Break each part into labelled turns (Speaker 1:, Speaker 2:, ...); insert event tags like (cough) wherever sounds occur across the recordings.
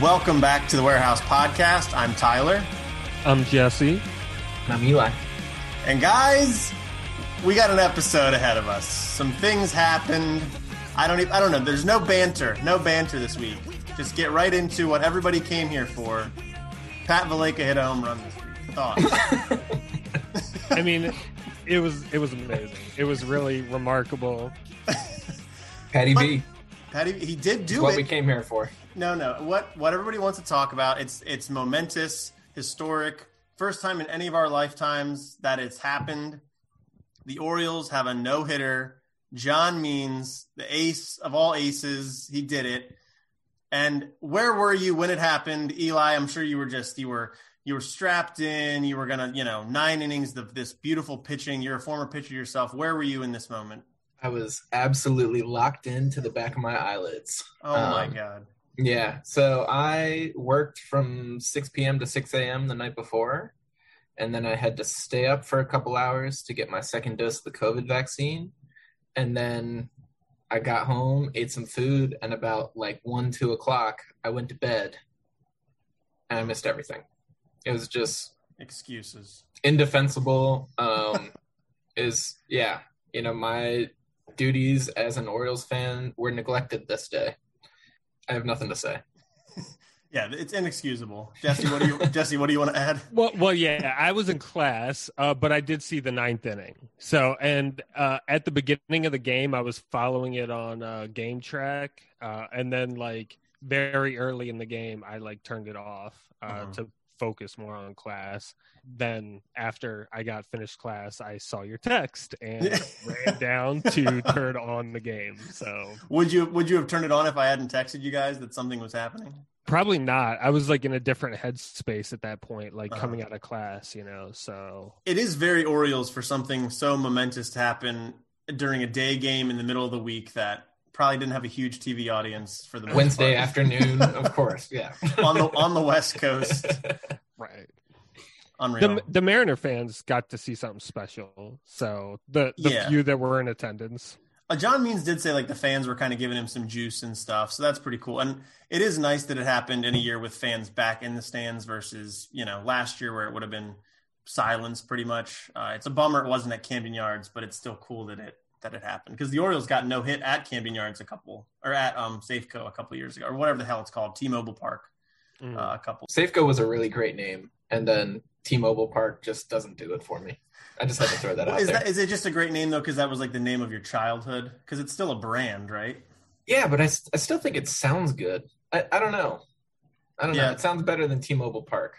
Speaker 1: Welcome back to the Warehouse Podcast. I'm Tyler.
Speaker 2: I'm Jesse.
Speaker 3: I'm Eli.
Speaker 1: And guys, we got an episode ahead of us. Some things happened. I don't even, I don't know. There's no banter. No banter this week. Just get right into what everybody came here for. Pat Valaika hit a home run this week. Thoughts? (laughs)
Speaker 2: I mean, it was it was amazing. It was really remarkable. (laughs)
Speaker 3: Patty B.
Speaker 1: Patty, he did do
Speaker 3: It's what
Speaker 1: it.
Speaker 3: we came here for.
Speaker 1: No, no. What what everybody wants to talk about? It's it's momentous, historic, first time in any of our lifetimes that it's happened. The Orioles have a no hitter. John Means, the ace of all aces, he did it. And where were you when it happened, Eli? I'm sure you were just you were you were strapped in. You were gonna you know nine innings of this beautiful pitching. You're a former pitcher yourself. Where were you in this moment?
Speaker 3: I was absolutely locked into the back of my eyelids.
Speaker 1: Oh my
Speaker 3: Um,
Speaker 1: god!
Speaker 3: Yeah. So I worked from 6 p.m. to 6 a.m. the night before. And then I had to stay up for a couple hours to get my second dose of the COVID vaccine. And then I got home, ate some food, and about like 1, 2 o'clock, I went to bed. And I missed everything. It was just
Speaker 1: Excuses.
Speaker 3: indefensible um (laughs) is yeah you know my duties as an orioles fan were neglected this day i have nothing to say (laughs)
Speaker 1: Yeah, it's inexcusable. Jesse, what do you (laughs) Jesse? What do you want to add?
Speaker 2: Well, well, yeah, I was in class, uh, but I did see the ninth inning. So, and uh, at the beginning of the game, I was following it on uh, Game Track, uh, and then like very early in the game, I like turned it off uh,
Speaker 1: Mhm.
Speaker 2: to focus more on class. Then, after I got finished class, I saw your text and ran (laughs) down to turn on the game. So.
Speaker 1: Would you Would you have turned it on if I hadn't texted you guys that something was happening?
Speaker 2: Probably not. I was like in a different headspace at that point, like
Speaker 1: Uh-huh.
Speaker 2: coming out of class, you know. So
Speaker 1: It is very Orioles for something so momentous to happen during a day game in the middle of the week that probably didn't have a huge TV audience for the
Speaker 3: wednesday
Speaker 1: part.
Speaker 3: afternoon of (laughs) course yeah
Speaker 1: on the on the West Coast. (laughs)
Speaker 2: right.
Speaker 1: Unreal.
Speaker 2: The the Mariner fans got to see something special. So the the
Speaker 1: Yeah.
Speaker 2: few that were in attendance.
Speaker 1: Uh, John Means did say like the fans were kind of giving him some juice and stuff, so that's pretty cool. And it is nice that it happened in a year with fans back in the stands versus you know last year where it would have been silence pretty much. Uh, it's a bummer it wasn't at Camden Yards, but it's still cool that it that it happened because the Orioles got no hit at Camden Yards a couple or at um Safeco a couple years ago or whatever the hell it's called T-Mobile Park
Speaker 2: Mm.
Speaker 1: uh, a couple.
Speaker 3: safeco was a really great name and then t-mobile park just doesn't do it for me i just had to throw that out
Speaker 1: Is
Speaker 3: there
Speaker 1: that is it just a great name though because that was like the name of your childhood because it's still a brand right?
Speaker 3: yeah but I, I still think it sounds good i, I don't know i don't
Speaker 1: Yeah.
Speaker 3: know it sounds better than t-mobile park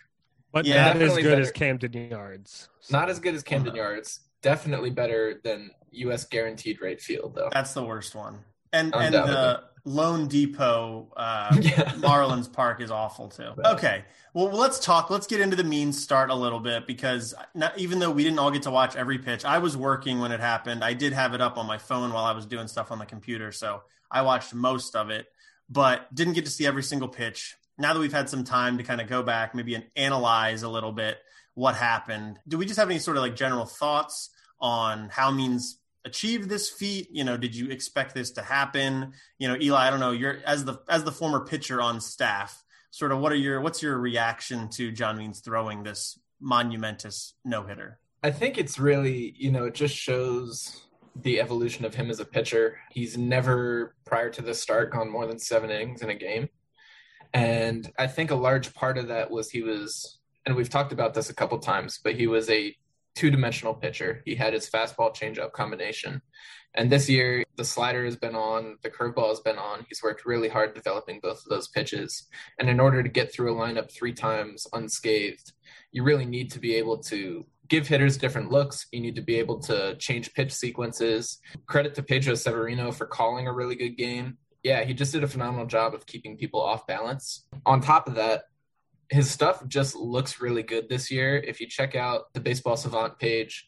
Speaker 2: But
Speaker 1: Yeah,
Speaker 2: not as good
Speaker 3: better.
Speaker 2: as Camden Yards.
Speaker 3: Not as good as Camden
Speaker 1: Uh-huh.
Speaker 3: Yards. Definitely better than U.S. guaranteed rate field, though.
Speaker 1: That's the worst one. And and the loanDepot uh, (laughs)
Speaker 3: Yeah.
Speaker 1: Marlins Park is awful too. Okay, well let's talk. Let's get into the mean start a little bit because not, even though we didn't all get to watch every pitch, I was working when it happened. I did have it up on my phone while I was doing stuff on the computer, so I watched most of it, but didn't get to see every single pitch. Now that we've had some time to kind of go back, maybe and analyze a little bit what happened, do we just have any sort of like general thoughts on how means achieved this feat? You know, did you expect this to happen? You know, Eli, I don't know. You're as the as the former pitcher on staff. Sort of, what are your what's your reaction to John Means throwing this monumentous no hitter?
Speaker 3: I think it's really, you know, it just shows the evolution of him as a pitcher. He's never, prior to this start, gone more than seven innings in a game. And I think a large part of that was he was, and we've talked about this a couple times, but he was a two dimensional pitcher. He had his fastball changeup combination. And this year, the slider has been on, the curveball has been on. He's worked really hard developing both of those pitches. And in order to get through a lineup three times unscathed, you really need to be able to give hitters different looks. You need to be able to change pitch sequences. Credit to Pedro Severino for calling a really good game. Yeah, he just did a phenomenal job of keeping people off balance. On top of that, his stuff just looks really good this year. If you check out the Baseball Savant page,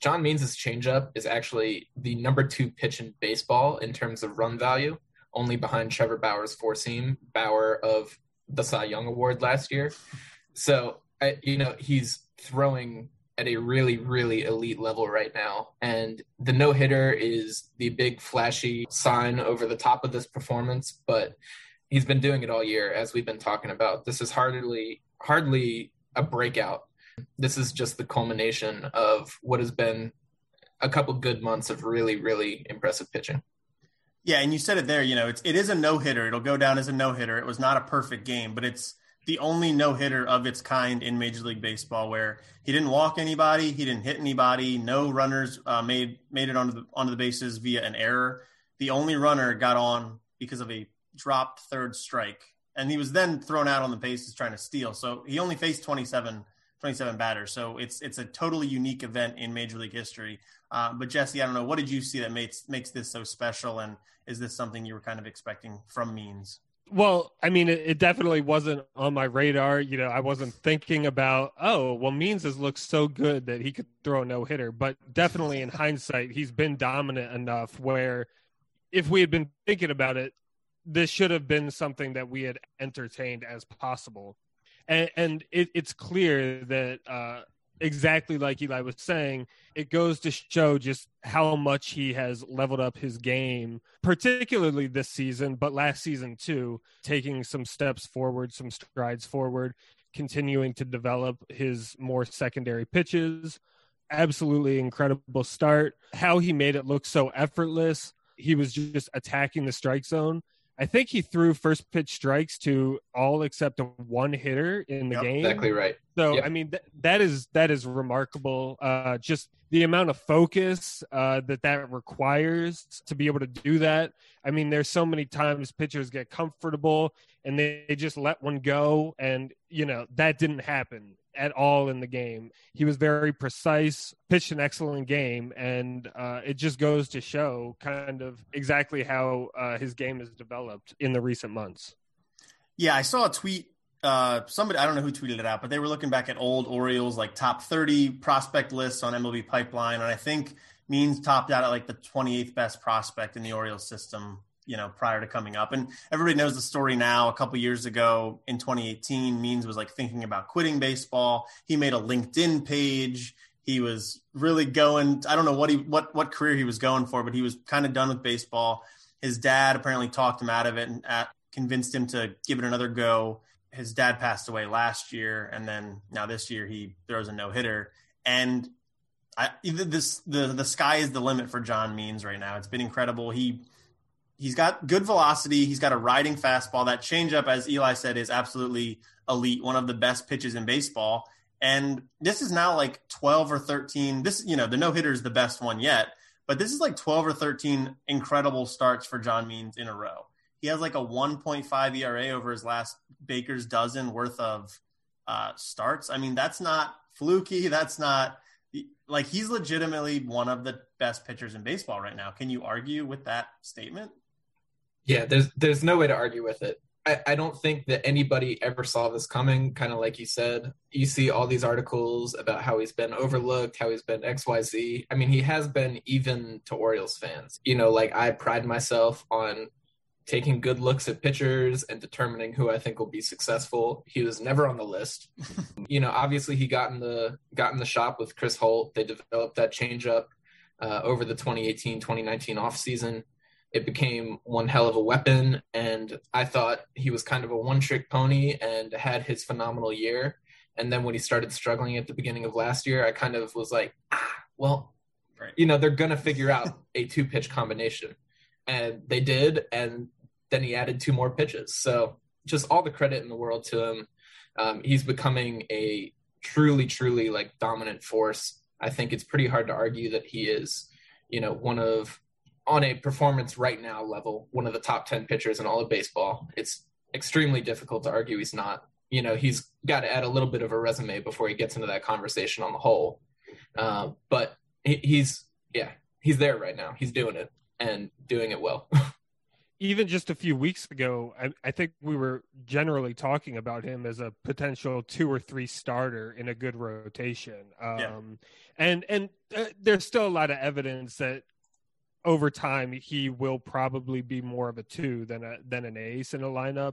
Speaker 3: John Means' changeup is actually the number two pitch in baseball in terms of run value, only behind Trevor Bauer's four seam, Bauer of the Cy Young Award last year. So, I, you know, he's throwing at a really, really elite level right now. And the no hitter is the big flashy sign over the top of this performance, but he's been doing it all year, as we've been talking about. This is hardly hardly a breakout. This is just the culmination of what has been a couple good months of really, really impressive pitching.
Speaker 1: Yeah, and you said it there. You know, it's it is a no hitter. It'll go down as a no hitter. It was not a perfect game, but it's the only no hitter of its kind in Major League Baseball, where he didn't walk anybody, he didn't hit anybody, no runners uh, made made it onto the onto the bases via an error. The only runner got on because of a dropped third strike, and he was then thrown out on the bases trying to steal. So he only faced 27, 27 batters. So it's it's a totally unique event in Major League history. Uh, but Jesse, I don't know, what did you see that makes makes this so special, and is this something you were kind of expecting from Means?
Speaker 2: Well, I mean, it, it, definitely wasn't on my radar. You know, I wasn't thinking about, oh, well, Means has looked so good that he could throw a no hitter. But definitely in hindsight, he's been dominant enough where if we had been thinking about it, this should have been something that we had entertained as possible. And, and it, it's clear that uh, exactly like Eli was saying, it goes to show just how much he has leveled up his game, particularly this season, but last season too, taking some steps forward, some strides forward, continuing to develop his more secondary pitches. Absolutely incredible start. How he made it look so effortless. He was just attacking the strike zone I think he threw first pitch strikes to all except one hitter in the
Speaker 3: yep,
Speaker 2: game.
Speaker 3: Exactly right.
Speaker 2: So
Speaker 3: yep.
Speaker 2: I mean th- that is that is remarkable. Uh, just the amount of focus uh, that that requires to be able to do that. I mean, there's so many times pitchers get comfortable and they, they just let one go, and you know that didn't happen at all in the game. He was very precise, pitched an excellent game, and uh, it just goes to show kind of exactly how uh, his game has developed in the recent months.
Speaker 1: Yeah, I saw a tweet. Uh, somebody I don't know who tweeted it out, but they were looking back at old Orioles like top 30 prospect lists on MLB Pipeline, and I think Means topped out at like the 28th best prospect in the Orioles system you know prior to coming up. And everybody knows the story now. A couple years ago in 2018 means was like thinking about quitting baseball. He made a linkedin page. He was really going i don't know what he what what career he was going for but he was kind of done with baseball. His dad apparently talked him out of it and at, convinced him to give it another go his dad passed away last year and then now this year he throws a no-hitter and I, this the the sky is the limit for John Means right now. It's been incredible. He he's got good velocity. He's got a riding fastball. That changeup, as Eli said, is absolutely elite. One of the best pitches in baseball. And this is now like 12 or 13. This, you know, the no hitter is the best one yet, but this is like 12 or 13 incredible starts for John Means in a row. He has like a 1.5 ERA over his last Baker's dozen worth of uh, starts. I mean, that's not fluky. That's not like he's legitimately one of the best pitchers in baseball right now. Can you argue with that statement?
Speaker 3: Yeah, there's there's no way to argue with it. I, I don't think that anybody ever saw this coming, kind of like you said. You see all these articles about how he's been overlooked, how he's been XYZ. I mean, he has been even to Orioles fans. You know, like I pride myself on taking good looks at pitchers and determining who I think will be successful. He was never on the list. (laughs) you know, obviously he got in the got in the shop with Chris Holt. They developed that changeup uh, over the 2018-2019 offseason it became one hell of a weapon. And I thought he was kind of a one trick pony and had his phenomenal year. And then when he started struggling at the beginning of last year, I kind of was like, ah, well, right. you know, they're going to figure out a two pitch combination. And they did. And then he added two more pitches. So just all the credit in the world to him. Um, he's becoming a truly, truly like dominant force. I think it's pretty hard to argue that he is, you know, one of on a performance right now level, one of the top 10 pitchers in all of baseball. It's extremely difficult to argue he's not. you know, he's got to add a little bit of a resume before he gets into that conversation on the whole. Uh, but he, he's, yeah, he's there right now. He's doing it and doing it well. (laughs)
Speaker 2: Even just a few weeks ago, I, I, think we were generally talking about him as a potential two or three starter in a good rotation. Um, yeah. And and uh, there's still a lot of evidence that over time he will probably be more of a two than a than an ace in a lineup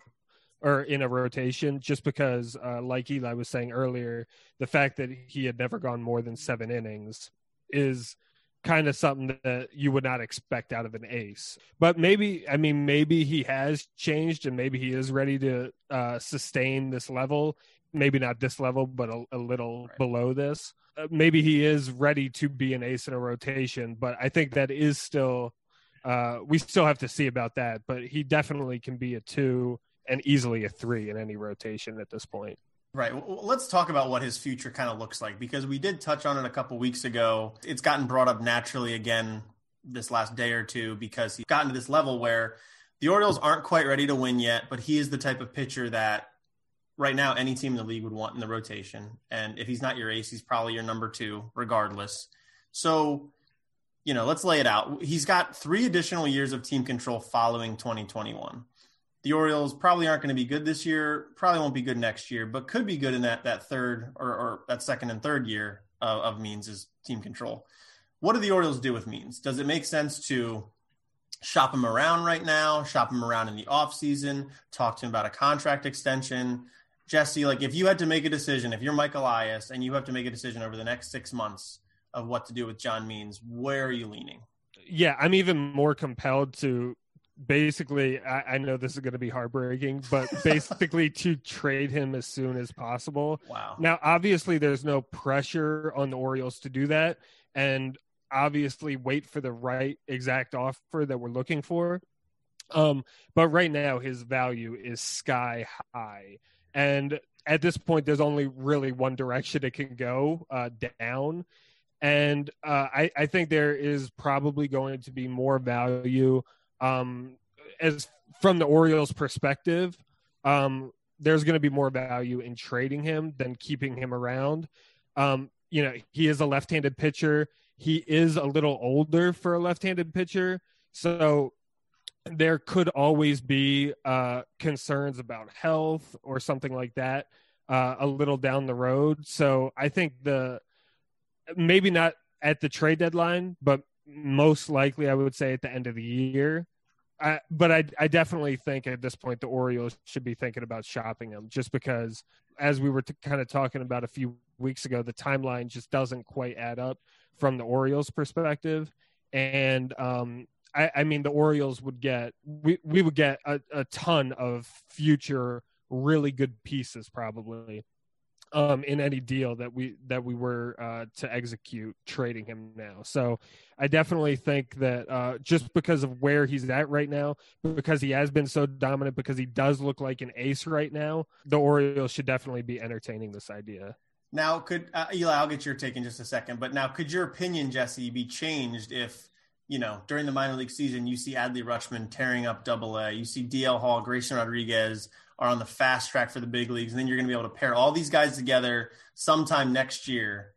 Speaker 2: or in a rotation just because uh, like eli was saying earlier the fact that he had never gone more than seven innings is kind of something that you would not expect out of an ace but maybe i mean maybe he has changed and maybe he is ready to uh, sustain this level maybe not this level but a, a little right. below this uh, maybe he is ready to be an ace in a rotation but i think that is still uh, we still have to see about that but he definitely can be a two and easily a three in any rotation at this point.
Speaker 1: Right. Well, let's talk about what his future kind of looks like because we did touch on it a couple weeks ago. It's gotten brought up naturally again this last day or two because he's gotten to this level where the Orioles aren't quite ready to win yet, but he is the type of pitcher that right now any team in the league would want in the rotation. And if he's not your ace, he's probably your number two, regardless. So, you know, let's lay it out. He's got three additional years of team control following 2021 the Orioles probably aren't going to be good this year. Probably won't be good next year, but could be good in that that third or, or that second and third year of, of Means is team control. What do the Orioles do with Means? Does it make sense to shop him around right now? Shop him around in the off season? Talk to him about a contract extension? Jesse, like if you had to make a decision, if you're Mike Elias and you have to make a decision over the next six months of what to do with John Means, where are you leaning?
Speaker 2: Yeah, I'm even more compelled to basically I, I, know this is going to be heartbreaking but (laughs) basically to trade him as soon as possible.
Speaker 1: Wow.
Speaker 2: Now obviously there's no pressure on the orioles to do that and obviously wait for the right exact offer that we're looking for. Um but right now his value is sky high and at this point there's only really one direction it can go uh down and uh, I, I think there is probably going to be more value um, as from the Orioles' perspective, um, there's going to be more value in trading him than keeping him around. Um, you know, he is a left-handed pitcher. He is a little older for a left-handed pitcher, so there could always be uh, concerns about health or something like that uh, a little down the road. So I think the maybe not at the trade deadline, but most likely I would say at the end of the year. I, but I, I definitely think at this point the Orioles should be thinking about shopping him just because, as we were t- kind of talking about a few weeks ago, the timeline just doesn't quite add up from the Orioles' perspective. And um, I, I mean, the Orioles would get we, we would get a, a ton of future really good pieces probably um, in any deal that we that we were uh, to execute trading him now. So I definitely think that uh, just because of where he's at right now, because he has been so dominant, because he does look like an ace right now, the Orioles should definitely be entertaining this idea.
Speaker 1: Now, could uh, Eli? I'll get your take in just a second. But now, could your opinion, Jesse, be changed if you know during the minor league season you see Adley Rutschman tearing up Double A, you see DL Hall, Grayson Rodriguez are on the fast track for the big leagues, and then you're going to be able to pair all these guys together sometime next year,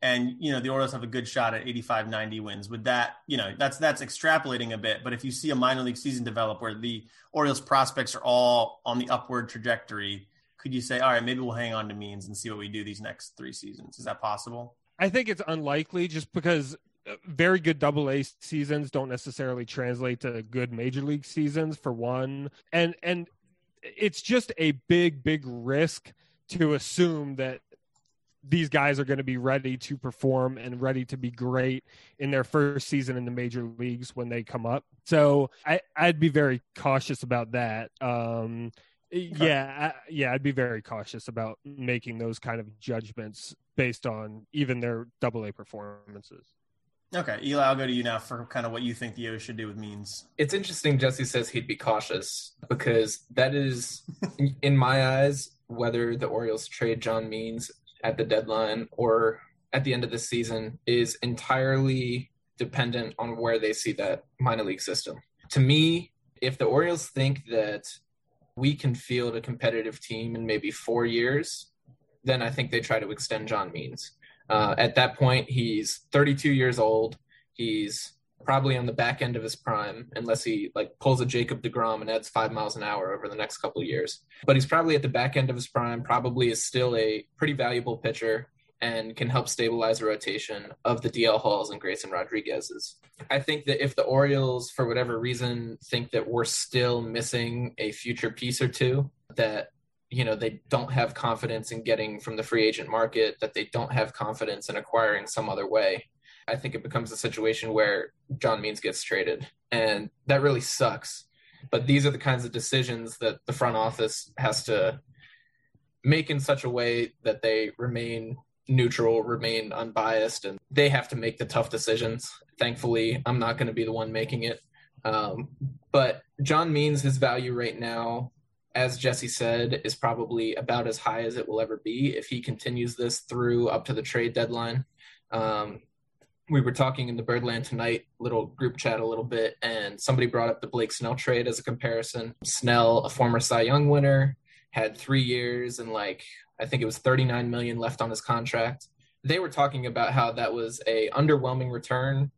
Speaker 1: and you know the Orioles have a good shot at 85, 90 wins. With that, you know that's that's extrapolating a bit, but if you see a minor league season develop where the Orioles prospects are all on the upward trajectory, could you say, all right, maybe we'll hang on to Means and see what we do these next three seasons? Is that possible?
Speaker 2: I think it's unlikely, just because uh, very good double A seasons don't necessarily translate to good major league seasons for one. And and it's just a big, big risk to assume that these guys are going to be ready to perform and ready to be great in their first season in the major leagues when they come up. So I, I'd be very cautious about that. Um, yeah, I, yeah, I'd be very cautious about making those kind of judgments based on even their double A performances.
Speaker 1: Okay, Eli, I'll go to you now for kind of what you think the O should do with means.
Speaker 3: It's interesting. Jesse says he'd be cautious because that is, (laughs) in my eyes, whether the Orioles trade John Means at the deadline or at the end of the season is entirely dependent on where they see that minor league system. To me, if the Orioles think that we can field a competitive team in maybe four years, then I think they try to extend John Means. Uh, at that point, he's 32 years old. He's probably on the back end of his prime, unless he like pulls a Jacob Degrom and adds five miles an hour over the next couple years. But he's probably at the back end of his prime. Probably is still a pretty valuable pitcher and can help stabilize the rotation of the DL Halls and Grayson Rodriguez's. I think that if the Orioles, for whatever reason, think that we're still missing a future piece or two, that you know they don't have confidence in getting from the free agent market, that they don't have confidence in acquiring some other way, I think it becomes a situation where John Means gets traded, and that really sucks. But these are the kinds of decisions that the front office has to make in such a way that they remain neutral, remain unbiased, and they have to make the tough decisions. Thankfully, I'm not going to be the one making it. Um, but John Means his value right now, as Jesse said, is probably about as high as it will ever be if he continues this through up to the trade deadline. Um, we were talking in the Birdland Tonight little group chat a little bit, and somebody brought up the Blake Snell trade as a comparison. Snell, a former Cy Young winner, had three years and like I think it was 39 million left on his contract. They were talking about how that was a underwhelming return,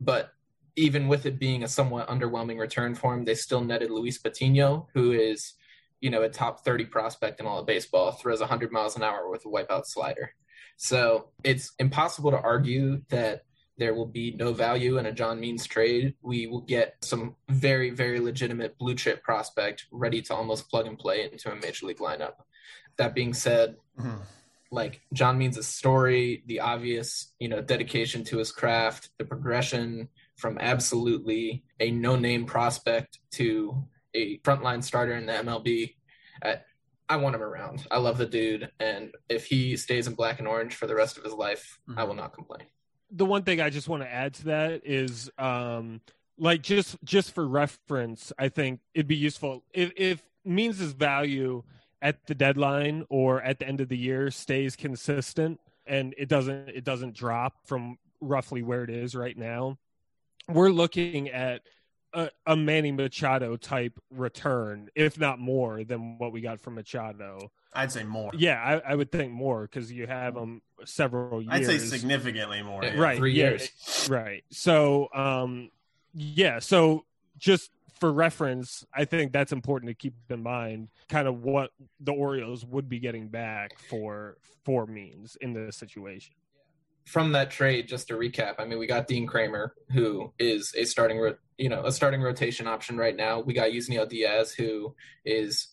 Speaker 3: but even with it being a somewhat underwhelming return for him, they still netted Luis Patino, who is, you know, a top 30 prospect in all of baseball, throws 100 miles an hour with a wipeout slider. So it's impossible to argue that there will be no value in a John Means trade. We will get some very, very legitimate blue chip prospect ready to almost plug and play into a major league lineup. That being said, mm-hmm. like John Means' story, the obvious, you know, dedication to his craft, the progression from absolutely a no-name prospect to a frontline starter in the MLB. I, I want him around. I love the dude, and if he stays in black and orange for the rest of his life, mm-hmm. I will not complain.
Speaker 2: The one thing I just want to add to that is, um, like just just for reference, I think it'd be useful if if Means' value at the deadline or at the end of the year stays consistent and it doesn't it doesn't drop from roughly where it is right now we're looking at a, a Manny Machado type return, if not more than what we got from Machado.
Speaker 1: I'd say more.
Speaker 2: Yeah, I, I would think more because you have them several years.
Speaker 1: I'd say significantly more.
Speaker 2: Yeah. Right, three yeah, years. Right. So, um, yeah. So just for reference, I think that's important to keep in mind. Kind of what the Orioles would be getting back for for means in this situation.
Speaker 3: From that trade, just to recap, I mean, we got Dean Kremer, who is a starting, ro- you know, a starting rotation option right now. We got Yusniel Diaz, who is,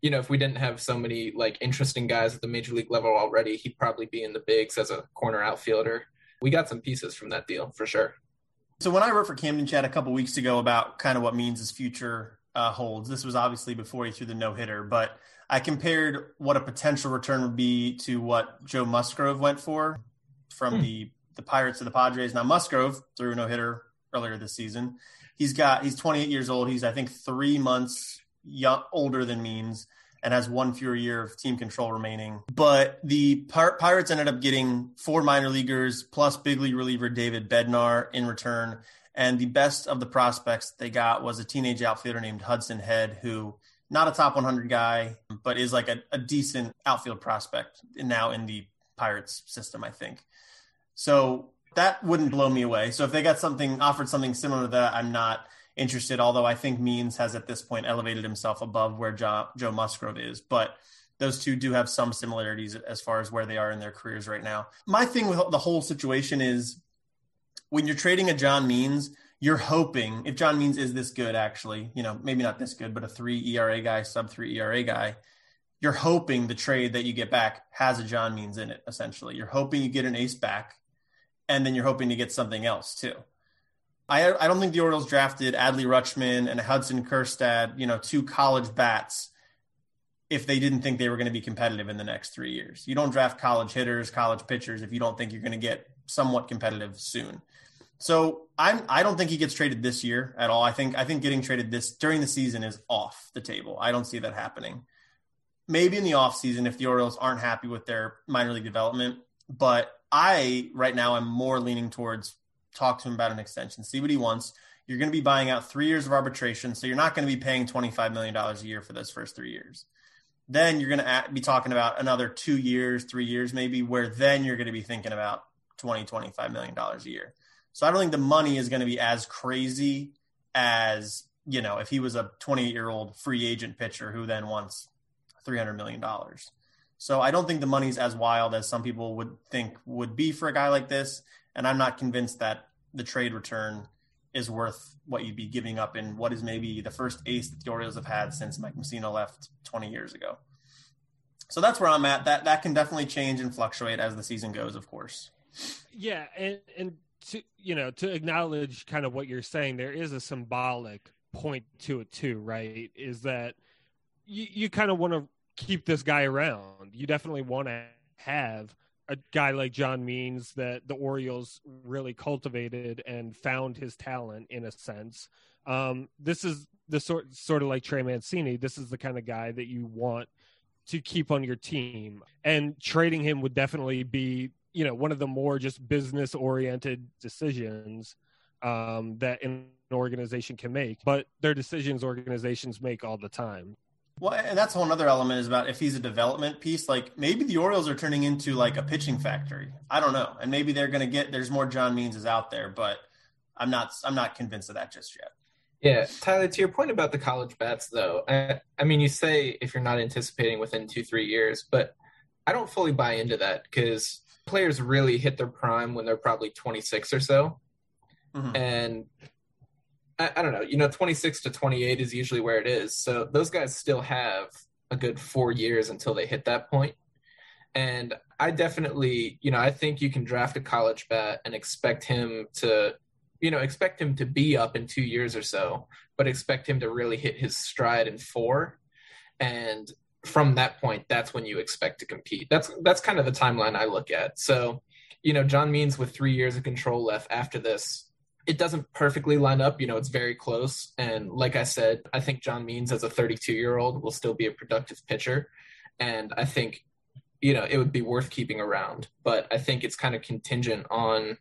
Speaker 3: you know, if we didn't have so many like interesting guys at the major league level already, he'd probably be in the bigs as a corner outfielder. We got some pieces from that deal for sure.
Speaker 1: So when I wrote for Camden Chat a couple weeks ago about kind of what means his future uh, holds, this was obviously before he threw the no hitter, but I compared what a potential return would be to what Joe Musgrove went for from hmm. the the Pirates to the Padres. Now Musgrove threw a no hitter earlier this season. He's got he's 28 years old. He's I think three months young, older than Means and has one fewer year of team control remaining. But the Pir- Pirates ended up getting four minor leaguers plus big league reliever David Bednar in return. And the best of the prospects they got was a teenage outfielder named Hudson Head, who not a top 100 guy, but is like a, a decent outfield prospect now in the Pirates system, I think. So that wouldn't blow me away. So if they got something offered something similar to that, I'm not interested, although I think Means has at this point elevated himself above where Joe, Joe Musgrove is. But those two do have some similarities as far as where they are in their careers right now. My thing with the whole situation is when you're trading a John Means, you're hoping if John Means is this good, actually, you know, maybe not this good, but a three ERA guy, sub three ERA guy, you're hoping the trade that you get back has a John Means in it, essentially. You're hoping you get an ace back, and then you're hoping to get something else too. I I don't think the Orioles drafted Adley Rutschman and Heston Kjerstad, you know, two college bats if they didn't think they were going to be competitive in the next three years. You don't draft college hitters, college pitchers if you don't think you're going to get somewhat competitive soon. So I'm I don't think he gets traded this year at all. I think I think getting traded this during the season is off the table. I don't see that happening. Maybe in the off season if the Orioles aren't happy with their minor league development, but I right now am more leaning towards talk to him about an extension, see what he wants. You're going to be buying out three years of arbitration, so you're not going to be paying $25 million a year for those first three years. Then you're going to be talking about another two years, three years maybe, where then you're going to be thinking about 20, $25 million a year. So I don't think the money is going to be as crazy as, you know, if he was a 28 year old free agent pitcher who then wants $300 million. So I don't think the money's as wild as some people would think would be for a guy like this. And I'm not convinced that the trade return is worth what you'd be giving up in what is maybe the first ace that the Orioles have had since Mike Mussina left 20 years ago. So that's where I'm at. That that can definitely change and fluctuate as the season goes, of course.
Speaker 2: Yeah, and and to you know to acknowledge kind of what you're saying, there is a symbolic point to it too, right? Is that you, you kind of want to keep this guy around. You definitely want to have a guy like John Means that the Orioles really cultivated and found his talent in a sense. Um, this is the sort sort of like Trey Mancini. This is the kind of guy that you want to keep on your team, and trading him would definitely be you know one of the more just business oriented decisions um, that an organization can make. But they're decisions organizations make all the time.
Speaker 1: Well, and that's a whole other element is about if he's a development piece, like maybe the Orioles are turning into like a pitching factory. I don't know. And maybe they're going to get, there's more John Meanses out there, but I'm not, I'm not convinced of that just yet.
Speaker 3: Yeah. Tyler, to your point about the college bats though, I, I mean, you say if you're not anticipating within two, three years, but I don't fully buy into that because players really hit their prime when they're probably 26 or so. Mm-hmm. And I, I, don't know, you know, 26 to 28 is usually where it is. So those guys still have a good four years until they hit that point. And I definitely, you know, I think you can draft a college bat and expect him to, you know, expect him to be up in two years or so, but expect him to really hit his stride in four. And from that point, that's when you expect to compete. That's that's kind of the timeline I look at. So, you know, John Means with three years of control left after this, it doesn't perfectly line up. You know, it's very close. And like I said, I think John Means as a 32 year old will still be a productive pitcher. And I think, you know, it would be worth keeping around. But I think it's kind of contingent on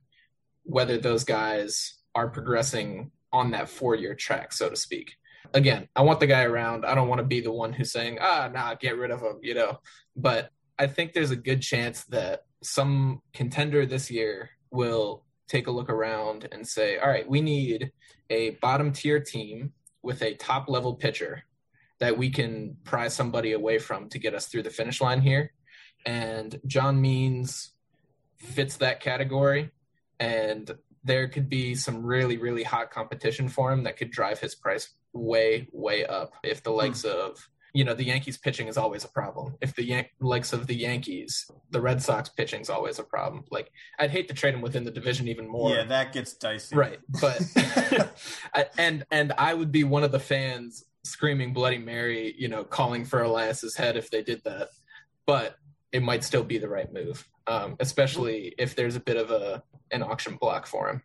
Speaker 3: whether those guys are progressing on that four year track, so to speak. Again, I want the guy around. I don't want to be the one who's saying, ah, nah, get rid of him, you know. But I think there's a good chance that some contender this year will take a look around and say, all right, we need a bottom tier team with a top level pitcher that we can pry somebody away from to get us through the finish line here. And John Means fits that category. And there could be some really, really hot competition for him that could drive his price way, way up if the likes hmm. of you know the Yankees pitching is always a problem. If the Yan- likes of the Yankees, the Red Sox pitching is always a problem. Like I'd hate to trade him within the division even more.
Speaker 1: Yeah, that gets dicey.
Speaker 3: Right, but (laughs) (laughs) and and I would be one of the fans screaming Bloody Mary, you know, calling for Elias's head if they did that. But it might still be the right move, um, especially if there's a bit of a an auction block for him.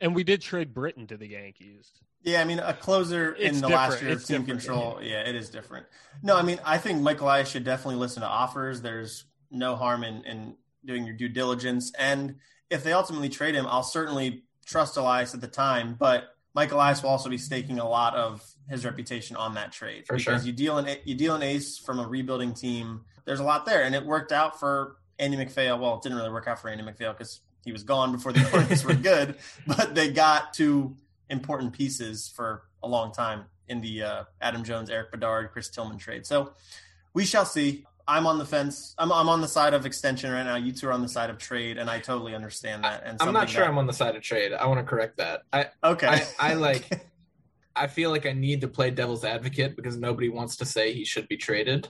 Speaker 2: And we did trade Britton to the Yankees.
Speaker 1: Yeah, I mean, a closer it's in the different. last year of team control. Yeah. yeah. it is different. No, I mean, I think Michael Elias should definitely listen to offers. There's no harm in, in doing your due diligence. And if they ultimately trade him, I'll certainly trust Elias at the time. But Michael Elias will also be staking a lot of his reputation on that trade
Speaker 3: for
Speaker 1: because
Speaker 3: sure.
Speaker 1: you deal an you deal an ace from a rebuilding team. There's a lot there, and it worked out for Andy MacPhail. Well, it didn't really work out for Andy MacPhail because he was gone before the Orioles were (laughs) good, but they got to important pieces for a long time in the uh, Adam Jones, Erik Bedard, Chris Tillman trade. So we shall see. I'm on the fence. I'm, I'm on the side of extension right now. You two are on the side of trade, and I totally understand that. And
Speaker 3: I'm not sure that... I'm on the side of trade. I want to correct that. I
Speaker 1: okay.
Speaker 3: I, I (laughs) like. I feel like I need to play devil's advocate because nobody wants to say he should be traded.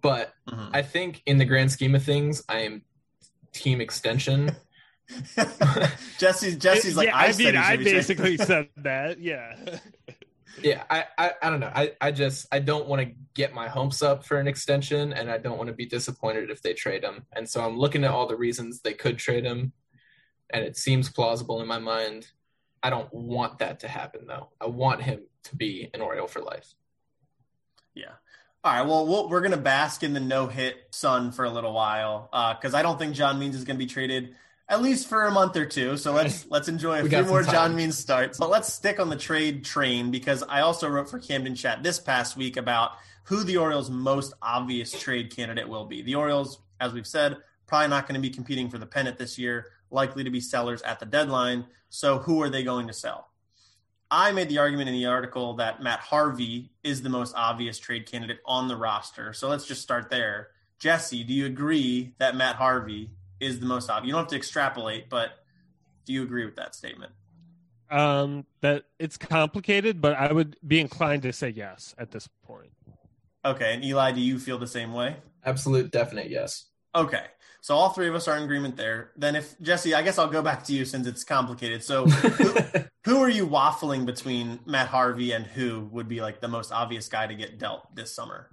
Speaker 3: But mm-hmm. I think in the grand scheme of things, I am team extension (laughs) (laughs)
Speaker 1: Jesse, Jesse's like,
Speaker 2: yeah,
Speaker 1: I,
Speaker 2: I mean, I basically (laughs) said that. Yeah.
Speaker 3: Yeah, I, I, I don't know. I, I just I don't want to get my hopes up for an extension, and I don't want to be disappointed if they trade him. And so I'm looking at all the reasons they could trade him, and it seems plausible in my mind. I don't want that to happen though. I want him to be an Oriole for life.
Speaker 1: Yeah. All right. Well, we we are going to bask in the no hit sun for a little while because uh, I don't think John Means is going to be traded. At least for a month or two. So let's (laughs) let's enjoy a
Speaker 3: We
Speaker 1: few more. John Means starts. But let's stick on the trade train because I also wrote for Camden Chat this past week about who the Orioles' most obvious trade candidate will be. The Orioles, as we've said, probably not going to be competing for the pennant this year, likely to be sellers at the deadline. So who are they going to sell? I made the argument in the article that Matt Harvey is the most obvious trade candidate on the roster. So let's just start there. Jesse, do you agree that Matt Harvey is the most obvious? You don't have to extrapolate, but do you agree with that statement?
Speaker 2: Um, that it's complicated, but I would be inclined to say yes at this point.
Speaker 1: Okay, and Eli, do you feel the same way?
Speaker 3: Absolute definite yes.
Speaker 1: Okay, so all three of us are in agreement there. Then, if Jesse, I guess I'll go back to you since it's complicated. So, (laughs) who, who are you waffling between Matt Harvey and who would be like the most obvious guy to get dealt this summer?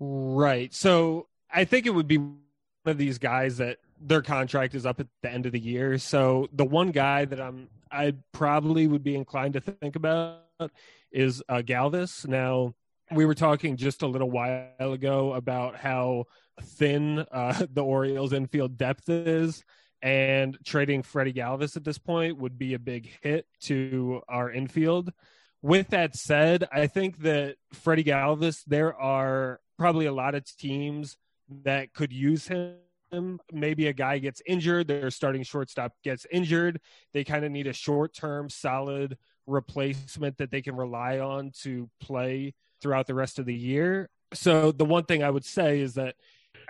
Speaker 2: Right. So I think it would be one of these guys that their contract is up at the end of the year. So the one guy that I'm I probably would be inclined to think about is uh, Galvis. Now we were talking just a little while ago about how thin uh, (laughs) the Orioles infield depth is, and trading Freddie Galvis at this point would be a big hit to our infield. With that said, I think that Freddie Galvis, there are probably a lot of teams that could use him. Maybe a guy gets injured, their starting shortstop gets injured. They kind of need a short term, solid replacement that they can rely on to play throughout the rest of the year. So, the one thing I would say is that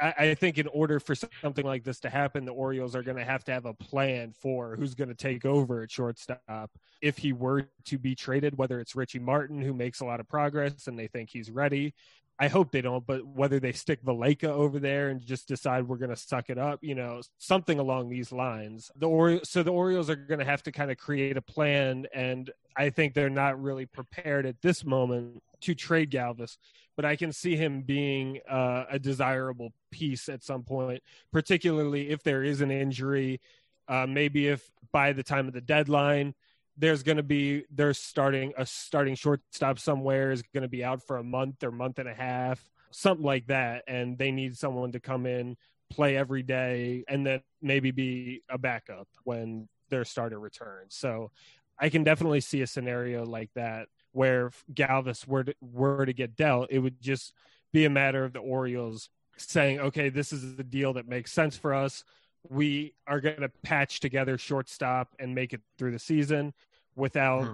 Speaker 2: I, I think in order for something like this to happen, the Orioles are going to have to have a plan for who's going to take over at shortstop if he were to be traded, whether it's Richie Martin, who makes a lot of progress and they think he's ready. I hope they don't, but whether they stick Valaika over there and just decide we're going to suck it up, you know, something along these lines. The Orioles, so the Orioles are going to have to kind of create a plan, and I think they're not really prepared at this moment to trade Galvis. But I can see him being uh, a desirable piece at some point, particularly if there is an injury. Uh, maybe if by the time of the deadline, there's going to be they're starting a starting shortstop somewhere is going to be out for a month or month and a half, something like that, and they need someone to come in, play every day, and then maybe be a backup when their starter returns. So I can definitely see a scenario like that where Galvis were to, were to get dealt, it would just be a matter of the Orioles saying, "Okay, this is the deal that makes sense for us. We are going to patch together shortstop and make it through the season without
Speaker 1: Hmm.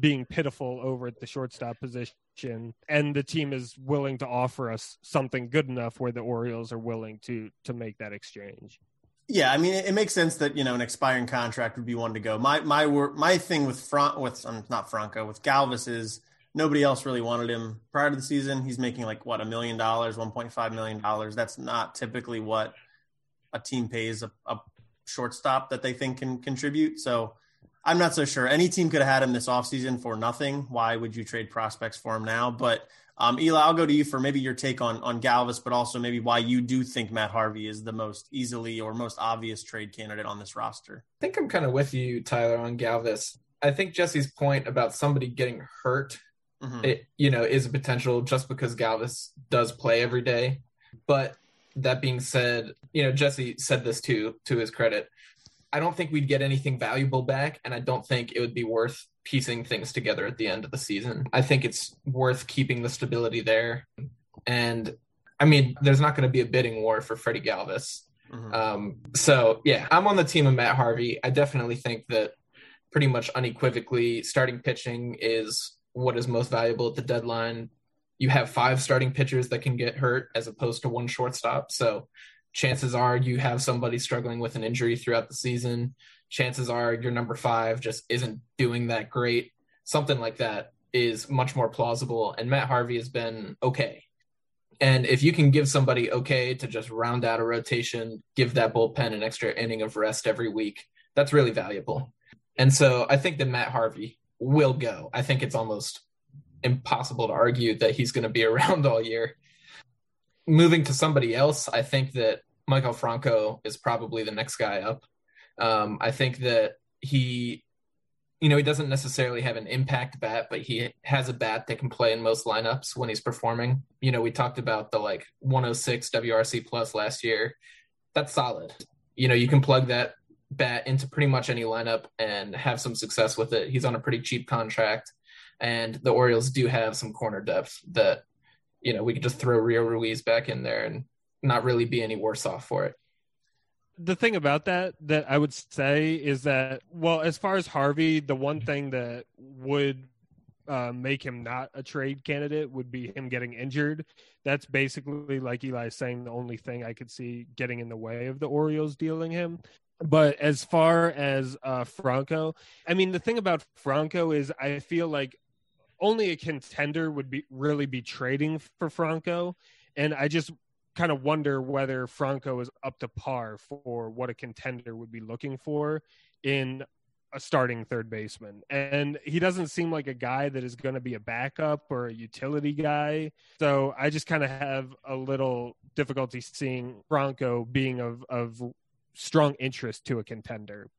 Speaker 2: being pitiful over at the shortstop position." And the team is willing to offer us something good enough where the Orioles are willing to to make that exchange.
Speaker 1: Yeah, I mean, it, it makes sense that you know an expiring contract would be one to go. My my my thing with front with um, not Franco with Galvis is nobody else really wanted him prior to the season. He's making like what a million dollars, one point five million dollars. That's not typically what a team pays a, a shortstop that they think can contribute. So I'm not so sure. Any team could have had him this offseason for nothing. Why would you trade prospects for him now? But um, Eli, I'll go to you for maybe your take on on Galvis, but also maybe why you do think Matt Harvey is the most easily or most obvious trade candidate on this roster.
Speaker 3: I think I'm kind of with you, Tyler, on Galvis. I think Jesse's point about somebody getting hurt,
Speaker 1: Mhm.
Speaker 3: it you know, is a potential just because Galvis does play every day. But that being said, you know, Jesse said this too, to his credit. I don't think we'd get anything valuable back, and I don't think it would be worth piecing things together at the end of the season. I think it's worth keeping the stability there. And I mean, there's not going to be a bidding war for Freddie Galvis.
Speaker 1: Mhm.
Speaker 3: Um, so yeah, I'm on the team of Matt Harvey. I definitely think that pretty much unequivocally starting pitching is what is most valuable at the deadline. You have five starting pitchers that can get hurt as opposed to one shortstop. So chances are you have somebody struggling with an injury throughout the season. Chances are your number five just isn't doing that great. Something like that is much more plausible. And Matt Harvey has been okay. And if you can give somebody okay to just round out a rotation, give that bullpen an extra inning of rest every week, that's really valuable. And so I think that Matt Harvey will go. I think it's almost impossible to argue that he's going to be (laughs) around all year. Moving to somebody else, I think that Maikel Franco is probably the next guy up. Um, I think that he, you know, he doesn't necessarily have an impact bat, but he has a bat that can play in most lineups when he's performing. You know, we talked about the like 106 WRC plus last year. That's solid. You know, you can plug that bat into pretty much any lineup and have some success with it. He's on a pretty cheap contract, and the Orioles do have some corner depth that you know we could just throw Rio Ruiz back in there and not really be any worse off for it.
Speaker 2: The thing about that that I would say is that well, as far as Harvey, the one thing that would uh, make him not a trade candidate would be him getting injured. That's basically like Eli saying the only thing I could see getting in the way of the Orioles dealing him. But as far as uh, Franco, I mean, the thing about Franco is I feel like only a contender would be really be trading for Franco, and I just kind of wonder whether Franco is up to par for what a contender would be looking for in a starting third baseman. And he doesn't seem like a guy that is going to be a backup or a utility guy. So I just kind of have a little difficulty seeing Franco being of, of strong interest to a contender.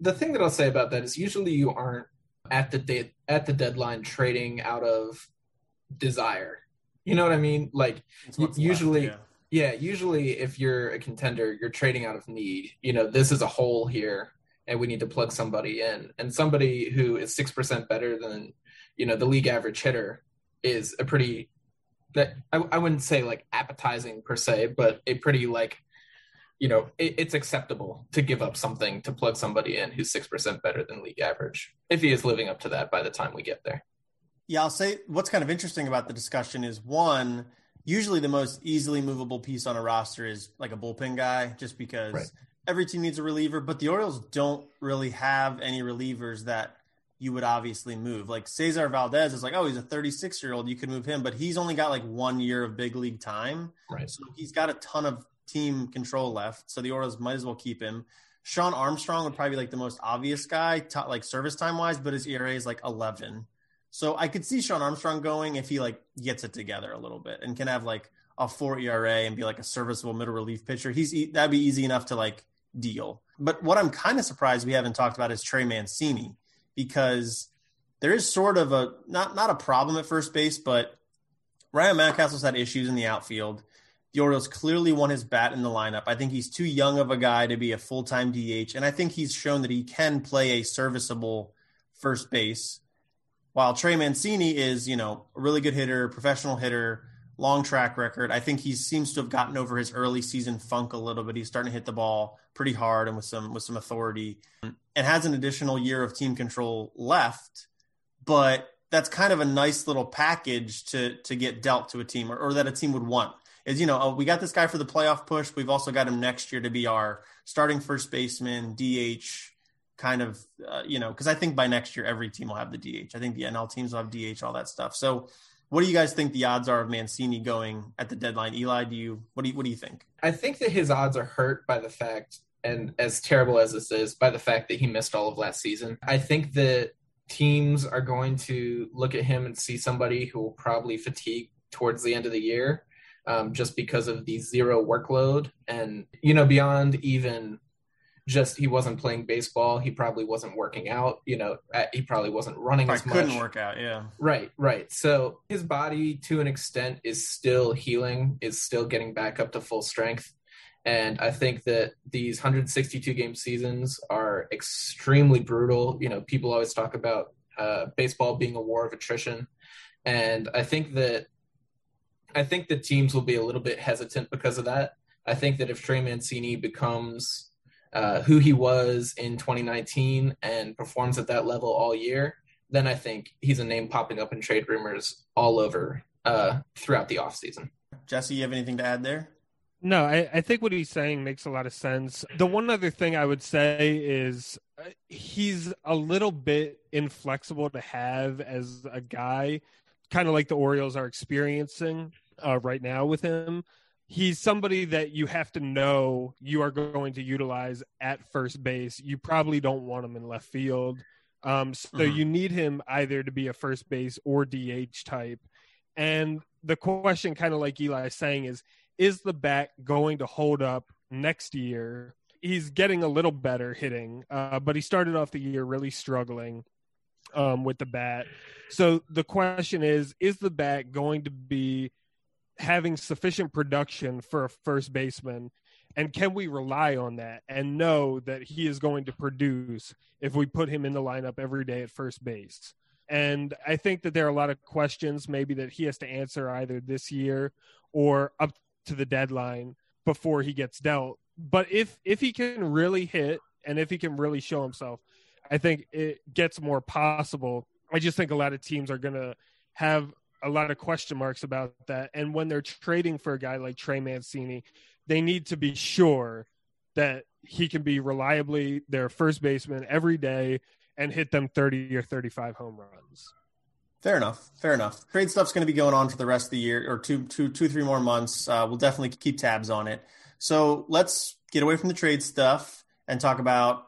Speaker 3: The thing that I'll say about that is usually you aren't at the de- at the deadline trading out of desire. You know what I mean? Like usually left, yeah. yeah, usually if you're a contender, you're trading out of need. You know, this is a hole here and we need to plug somebody in. And somebody who is six percent better than you know the league average hitter is a pretty that I, I wouldn't say like appetizing per se, but a pretty like you know it, it's acceptable to give up something to plug somebody in who's six percent better than league average if he is living up to that by the time we get there.
Speaker 1: Yeah, I'll say what's kind of interesting about the discussion is one. Usually, the most easily movable piece on a roster is like a bullpen guy, just because right every team needs a reliever, but the Orioles don't really have any relievers that you would obviously move. Like Cesar Valdez is like, oh, he's a 36 year old. You could move him, but he's only got like one year of big league time.
Speaker 3: Right.
Speaker 1: So he's got a ton of team control left. So the Orioles might as well keep him. Shawn Armstrong would probably be like the most obvious guy, t- like service time wise, but his ERA is like 11. So I could see Shawn Armstrong going if he like gets it together a little bit and can have like a four ERA and be like a serviceable middle relief pitcher. He's that'd be easy enough to like deal. But what I'm kind of surprised we haven't talked about is Trey Mancini because there is sort of a not not a problem at first base, but Ryan Mountcastle's had issues in the outfield. The Orioles clearly want his bat in the lineup. I think he's too young of a guy to be a full time DH, and I think he's shown that he can play a serviceable first base. While Trey Mancini is, you know, a really good hitter, professional hitter, long track record. I think he seems to have gotten over his early season funk a little bit. He's starting to hit the ball pretty hard and with some with some authority, and has an additional year of team control left. But that's kind of a nice little package to to get dealt to a team, or, or that a team would want. Is you know oh, we got this guy for the playoff push. We've also got him next year to be our starting first baseman, DH, kind of uh, you know because I think by next year every team will have the DH. I think the NL teams will have DH, all that stuff. So what do you guys think the odds are of Mancini going at the deadline? Eli, do you what do you what do you think?
Speaker 3: I think that his odds are hurt by the fact, and as terrible as this is, by the fact that he missed all of last season. I think that teams are going to look at him and see somebody who will probably fatigue towards the end of the year, um, just because of the zero workload and you know beyond even just he wasn't playing baseball. He probably wasn't working out. You know, he probably wasn't running
Speaker 1: probably
Speaker 3: as much.
Speaker 1: Couldn't work out. Yeah.
Speaker 3: Right. Right. So his body, to an extent, is still healing. Is still getting back up to full strength. And I think that these 162 game seasons are extremely brutal. You know, people always talk about uh, baseball being a war of attrition, and I think that I think the teams will be a little bit hesitant because of that. I think that if Trey Mancini becomes uh, who he was in 2019 and performs at that level all year, then I think he's a name popping up in trade rumors all over uh, throughout the offseason.
Speaker 1: Jesse, you have anything to add there?
Speaker 2: No, I, I, think what he's saying makes a lot of sense. The one other thing I would say is uh, he's a little bit inflexible to have as a guy, kind of like the Orioles are experiencing uh, right now with him he's somebody that you have to know you are going to utilize at first base. You probably don't want him in left field. Um, so mm-hmm. you need him either to be a first base or DH type. And the question, kind of like Eli is saying, is is the bat going to hold up next year? He's getting a little better hitting, uh, but he started off the year really struggling um, with the bat. So the question is: Is the bat going to be having sufficient production for a first baseman. And can we rely on that and know that he is going to produce if we put him in the lineup every day at first base? And I think that there are a lot of questions maybe that he has to answer either this year or up to the deadline before he gets dealt. But if if he can really hit and if he can really show himself, I think it gets more possible. I just think a lot of teams are going to have a lot of question marks about that. And when they're trading for a guy like Trey Mancini, they need to be sure that he can be reliably their first baseman every day and hit them 30 or 35 home runs.
Speaker 1: Fair enough. Fair enough. Trade stuff's going to be going on for the rest of the year or two, two, two, three more months. Uh, we'll definitely keep tabs on it. So let's get away from the trade stuff and talk about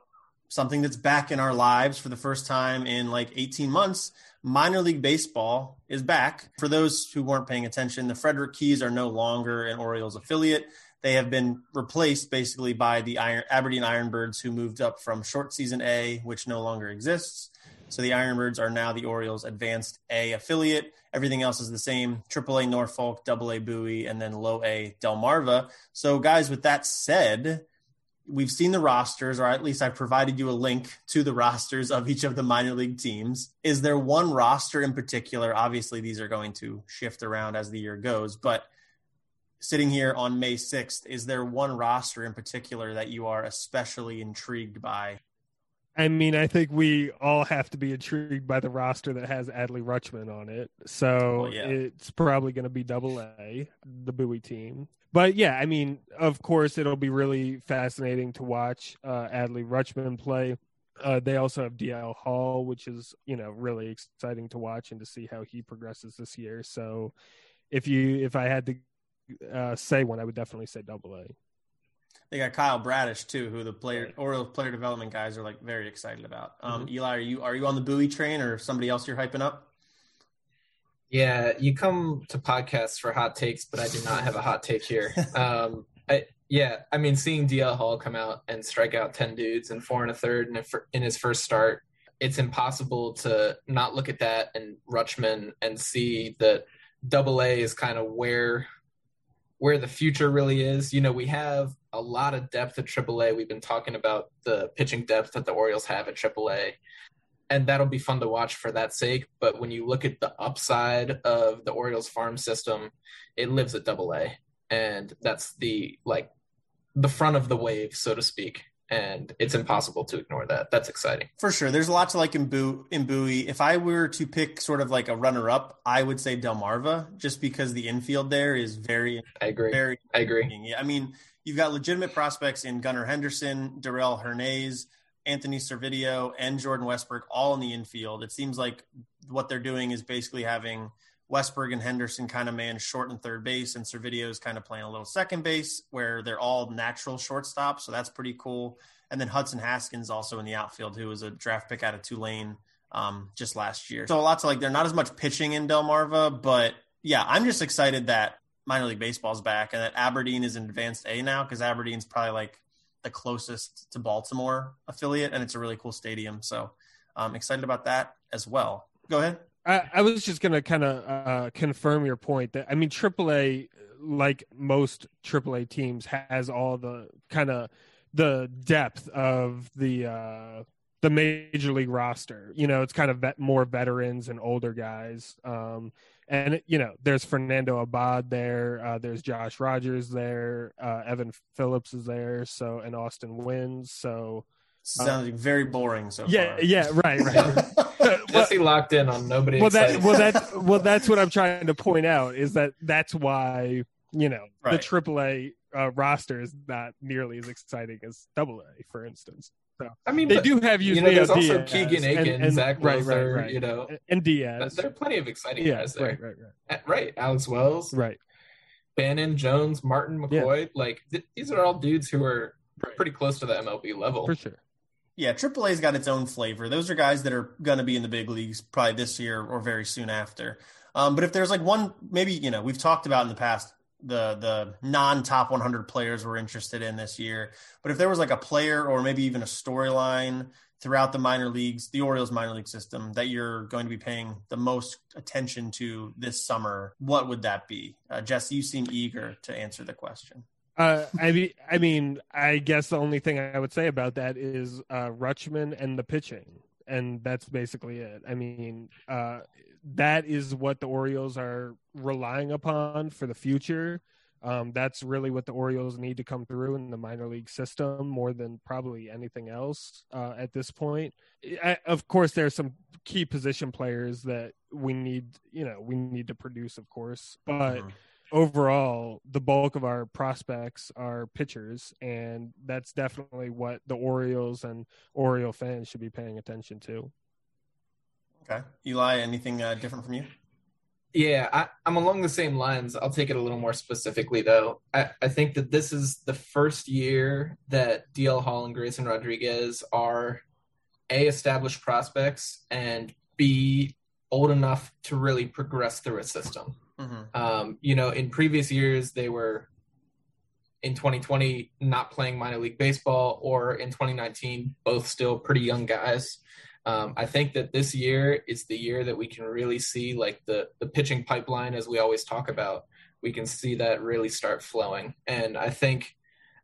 Speaker 1: something that's back in our lives for the first time in like 18 months. Minor League Baseball is back. For those who weren't paying attention, the Frederick Keys are no longer an Orioles affiliate. They have been replaced basically by the Iron, Aberdeen Ironbirds, who moved up from short season A, which no longer exists. So the Ironbirds are now the Orioles Advanced A affiliate. Everything else is the same: AAA Norfolk, AA Bowie, and then Low A Delmarva. So, guys, with that said, we've seen the rosters, or at least I've provided you a link to the rosters of each of the minor league teams. Is there one roster in particular? Obviously, these are going to shift around as the year goes, but sitting here on May 6th, is there one roster in particular that you are especially intrigued by?
Speaker 2: I mean, I think we all have to be intrigued by the roster that has Adley Rutschman on it. So well, yeah. it's probably going to be double A, the Bowie team. But yeah, I mean, of course, it'll be really fascinating to watch uh, Adley Rutschman play. Uh, they also have DL Hall, which is you know really exciting to watch and to see how he progresses this year. So, if you if I had to uh, say one, I would definitely say Double A.
Speaker 1: They got Kyle Bradish too, who the player Orioles player development guys are like very excited about. Um, mm-hmm. Eli, are you are you on the Bowie train or somebody else you're hyping up?
Speaker 3: Yeah, you come to podcasts for hot takes, but I do not have a hot take here. (laughs) Um, I, yeah, I mean, seeing DL Hall come out and strike out ten dudes and four and a third in, in his first start, it's impossible to not look at that and Rutschman and see that Double A is kind of where where the future really is. You know, we have a lot of depth at AAA. We've been talking about the pitching depth that the Orioles have at AAA, and that'll be fun to watch for that sake. But when you look at the upside of the Orioles farm system, it lives at AA, and that's the like the front of the wave, so to speak and it's impossible to ignore that. That's exciting.
Speaker 1: For sure. There's a lot to like in, Bo- in Bowie. If I were to pick sort of like a runner up, I would say Delmarva just because the infield there is very
Speaker 3: I agree.
Speaker 1: Very
Speaker 3: I agree.
Speaker 1: Yeah, I mean, you've got legitimate prospects in Gunnar Henderson, Darell Hernaiz, Anthony Servideo, and Jordan Westburg all in the infield. It seems like what they're doing is basically having – Westburg and Henderson kind of man short and third base, and Servideo is kind of playing a little second base where they're all natural shortstops. So that's pretty cool. And then Hudson Haskins also in the outfield, who was a draft pick out of Tulane um, just last year. So a lots of like, they're not as much pitching in Delmarva, but yeah, I'm just excited that minor league baseball's back and that Aberdeen is in advanced A now because Aberdeen's probably like the closest to Baltimore affiliate, and it's a really cool stadium. So I'm excited about that as well. Go ahead.
Speaker 2: I, I was just to kind of uh, confirm your point that I mean AAA, like most AAA teams, has all the kind of the depth of the uh, the major league roster. You know, it's kind of vet, more veterans and older guys. Um, and you know, there's Fernando Abad there. Uh, there's Josh Rogers there. Uh, Evan Phillips is there. So and Austin Wynns. So
Speaker 1: sounding uh, very boring so
Speaker 2: yeah,
Speaker 1: far.
Speaker 2: Yeah, right, right. (laughs)
Speaker 3: Jesse locked in on nobody.
Speaker 2: Well, that well that well that's what I'm trying to point out is that that's why you know right. the AAA uh, roster is not nearly as exciting as Double A, for instance. So,
Speaker 3: I mean,
Speaker 2: they
Speaker 3: but,
Speaker 2: do have
Speaker 3: you know. There's uh, Diaz also Keegan Akin and, and, Zach right, right, right, you know,
Speaker 2: and Diaz.
Speaker 3: There are plenty of exciting
Speaker 2: yeah,
Speaker 3: guys there.
Speaker 2: Right, right, right.
Speaker 3: Right, Alex Wells.
Speaker 2: Right.
Speaker 3: Bannon, Jones, Martin, McCoy. Yeah. Like th- these are all dudes who are pretty close to the MLB level.
Speaker 2: For sure.
Speaker 1: Yeah, AAA's got its own flavor. Those are guys that are going to be in the big leagues probably this year or very soon after. Um, but if there's like one, maybe you know, we've talked about in the past the the non top 100 players we're interested in this year. But if there was like a player or maybe even a storyline throughout the minor leagues, the Orioles minor league system that you're going to be paying the most attention to this summer, what would that be? Uh, Jesse, you seem eager to answer the question.
Speaker 2: Uh, I mean, I mean, I guess the only thing I would say about that is uh, Rutschman and the pitching, and that's basically it. I mean, uh, that is what the Orioles are relying upon for the future. Um, that's really what the Orioles need to come through in the minor league system more than probably anything else uh, at this point. I, of course, there's some key position players that we need, you know, we need to produce, of course, but. Mm-hmm overall, the bulk of our prospects are pitchers, and that's definitely what the Orioles and Oriole fans should be paying attention to.
Speaker 1: Okay, Eli, anything uh, different from you?
Speaker 3: Yeah, I, am along the same lines. I'll take it a little more specifically, though. I, I think that this is the first year that DL Hall and Grayson Rodriguez are a established prospects and b old enough to really progress through a system. Mm-hmm. Um, you know, in previous years, they were in 2020 not playing minor league baseball, or in 2019, both still pretty young guys. Um, I think that this year is the year that we can really see like the the pitching pipeline, as we always talk about. We can see that really start flowing, and I think,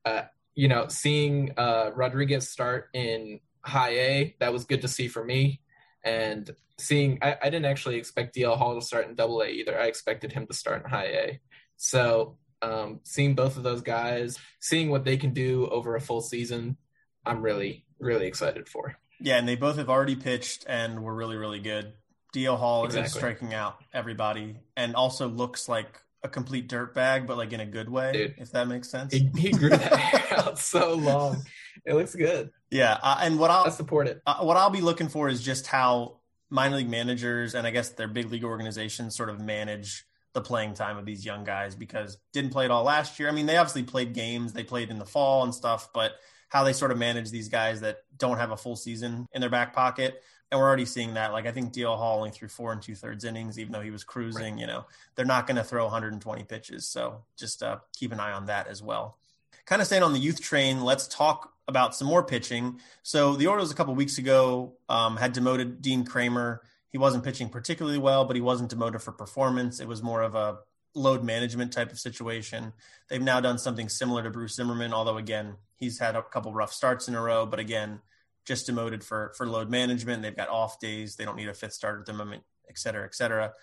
Speaker 3: uh, you know, seeing uh, Rodriguez start in high A that was good to see for me, and seeing I, I didn't actually expect DL Hall to start in double A either. I expected him to start in high A. So um, seeing both of those guys, seeing what they can do over a full season, I'm really, really excited for.
Speaker 1: Yeah, and they both have already pitched and were really, really good. DL Hall exactly. is striking out everybody and also looks like a complete dirt bag, but like in a good way, Dude, if that makes sense.
Speaker 3: He, he grew that (laughs) hair out so long. It looks good.
Speaker 1: Yeah, uh, and what I'll
Speaker 3: I support it.
Speaker 1: Uh, what I'll be looking for is just how minor league managers and I guess their big league organizations sort of manage the playing time of these young guys because didn't play it all last year. I mean, they obviously played games, they played in the fall and stuff, but how they sort of manage these guys that don't have a full season in their back pocket. And we're already seeing that. Like I think DL Hall only threw four and two thirds innings, even though he was cruising. Right. You know, they're not going to throw 120 pitches, so just uh, keep an eye on that as well. Kind of staying on the youth train, let's talk about some more pitching. So the Orioles a couple weeks ago um, had demoted Dean Kremer. He wasn't pitching particularly well, but he wasn't demoted for performance. It was more of a load management type of situation. They've now done something similar to Bruce Zimmermann, although again he's had a couple rough starts in a row, but again just demoted for for load management. They've got off days. They don't need a fifth starter at the moment, et cetera, et cetera.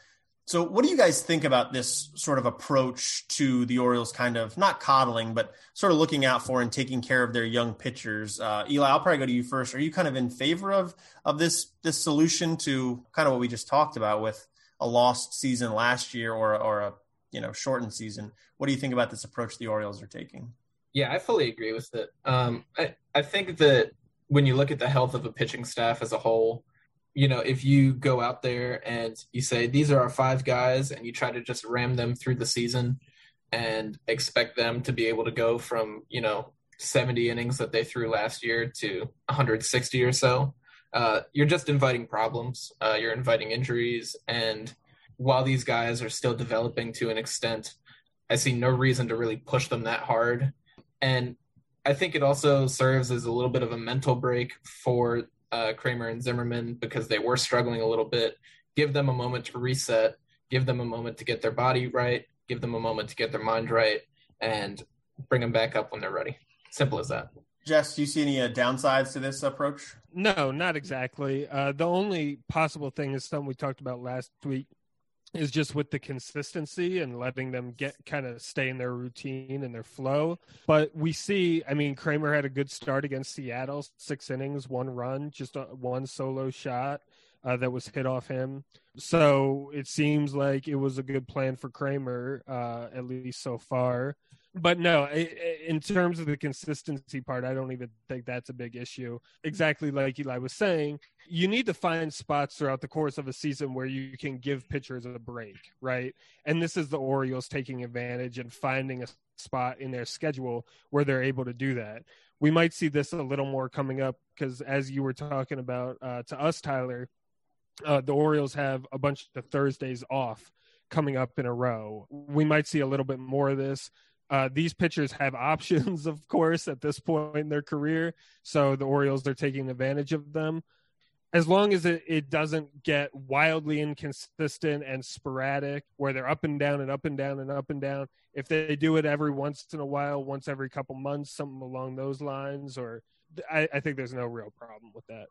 Speaker 1: So, what do you guys think about this sort of approach to the Orioles kind of not coddling, but sort of looking out for and taking care of their young pitchers? Uh, Eli, I'll probably go to you first. Are you kind of in favor of of this this solution to kind of what we just talked about with a lost season last year or or a you know shortened season? What do you think about this approach the Orioles are taking?
Speaker 3: Yeah, I fully agree with it. Um, I I think that when you look at the health of a pitching staff as a whole you know, if you go out there and you say these are our five guys and you try to just ram them through the season and expect them to be able to go from, you know, 70 innings that they threw last year to 160 or so, uh, you're just inviting problems. Uh, you're inviting injuries. And while these guys are still developing to an extent, I see no reason to really push them that hard. And I think it also serves as a little bit of a mental break for uh, Kremer and Zimmermann because they were struggling a little bit. Give them a moment to reset. Give them a moment to get their body right. Give them a moment to get their mind right, and bring them back up when they're ready. Simple as that.
Speaker 1: Jess, do you see any uh, downsides to this approach?
Speaker 2: No, not exactly. Uh, the only possible thing is something we talked about last week is just with the consistency and letting them get kind of stay in their routine and their flow. But we see, I mean, Kremer had a good start against Seattle, six innings, one run, just a, one solo shot uh, that was hit off him. So it seems like it was a good plan for Kremer, uh, at least so far but no, in terms of the consistency part, I don't even think that's a big issue. Exactly like Eli was saying, you need to find spots throughout the course of a season where you can give pitchers a break, right? And this is the Orioles taking advantage and finding a spot in their schedule where they're able to do that. We might see this a little more coming up because, as you were talking about uh, to us, Tyler, uh, the Orioles have a bunch of Thursdays off coming up in a row. We might see a little bit more of this. Uh, these pitchers have (laughs) options, of course, at this point in their career. So the Orioles are taking advantage of them. as long as it, it doesn't get wildly inconsistent and sporadic where they're up and down and up and down and up and down if they do it every once in a while once every couple months something along those lines or i, I think there's no real problem with that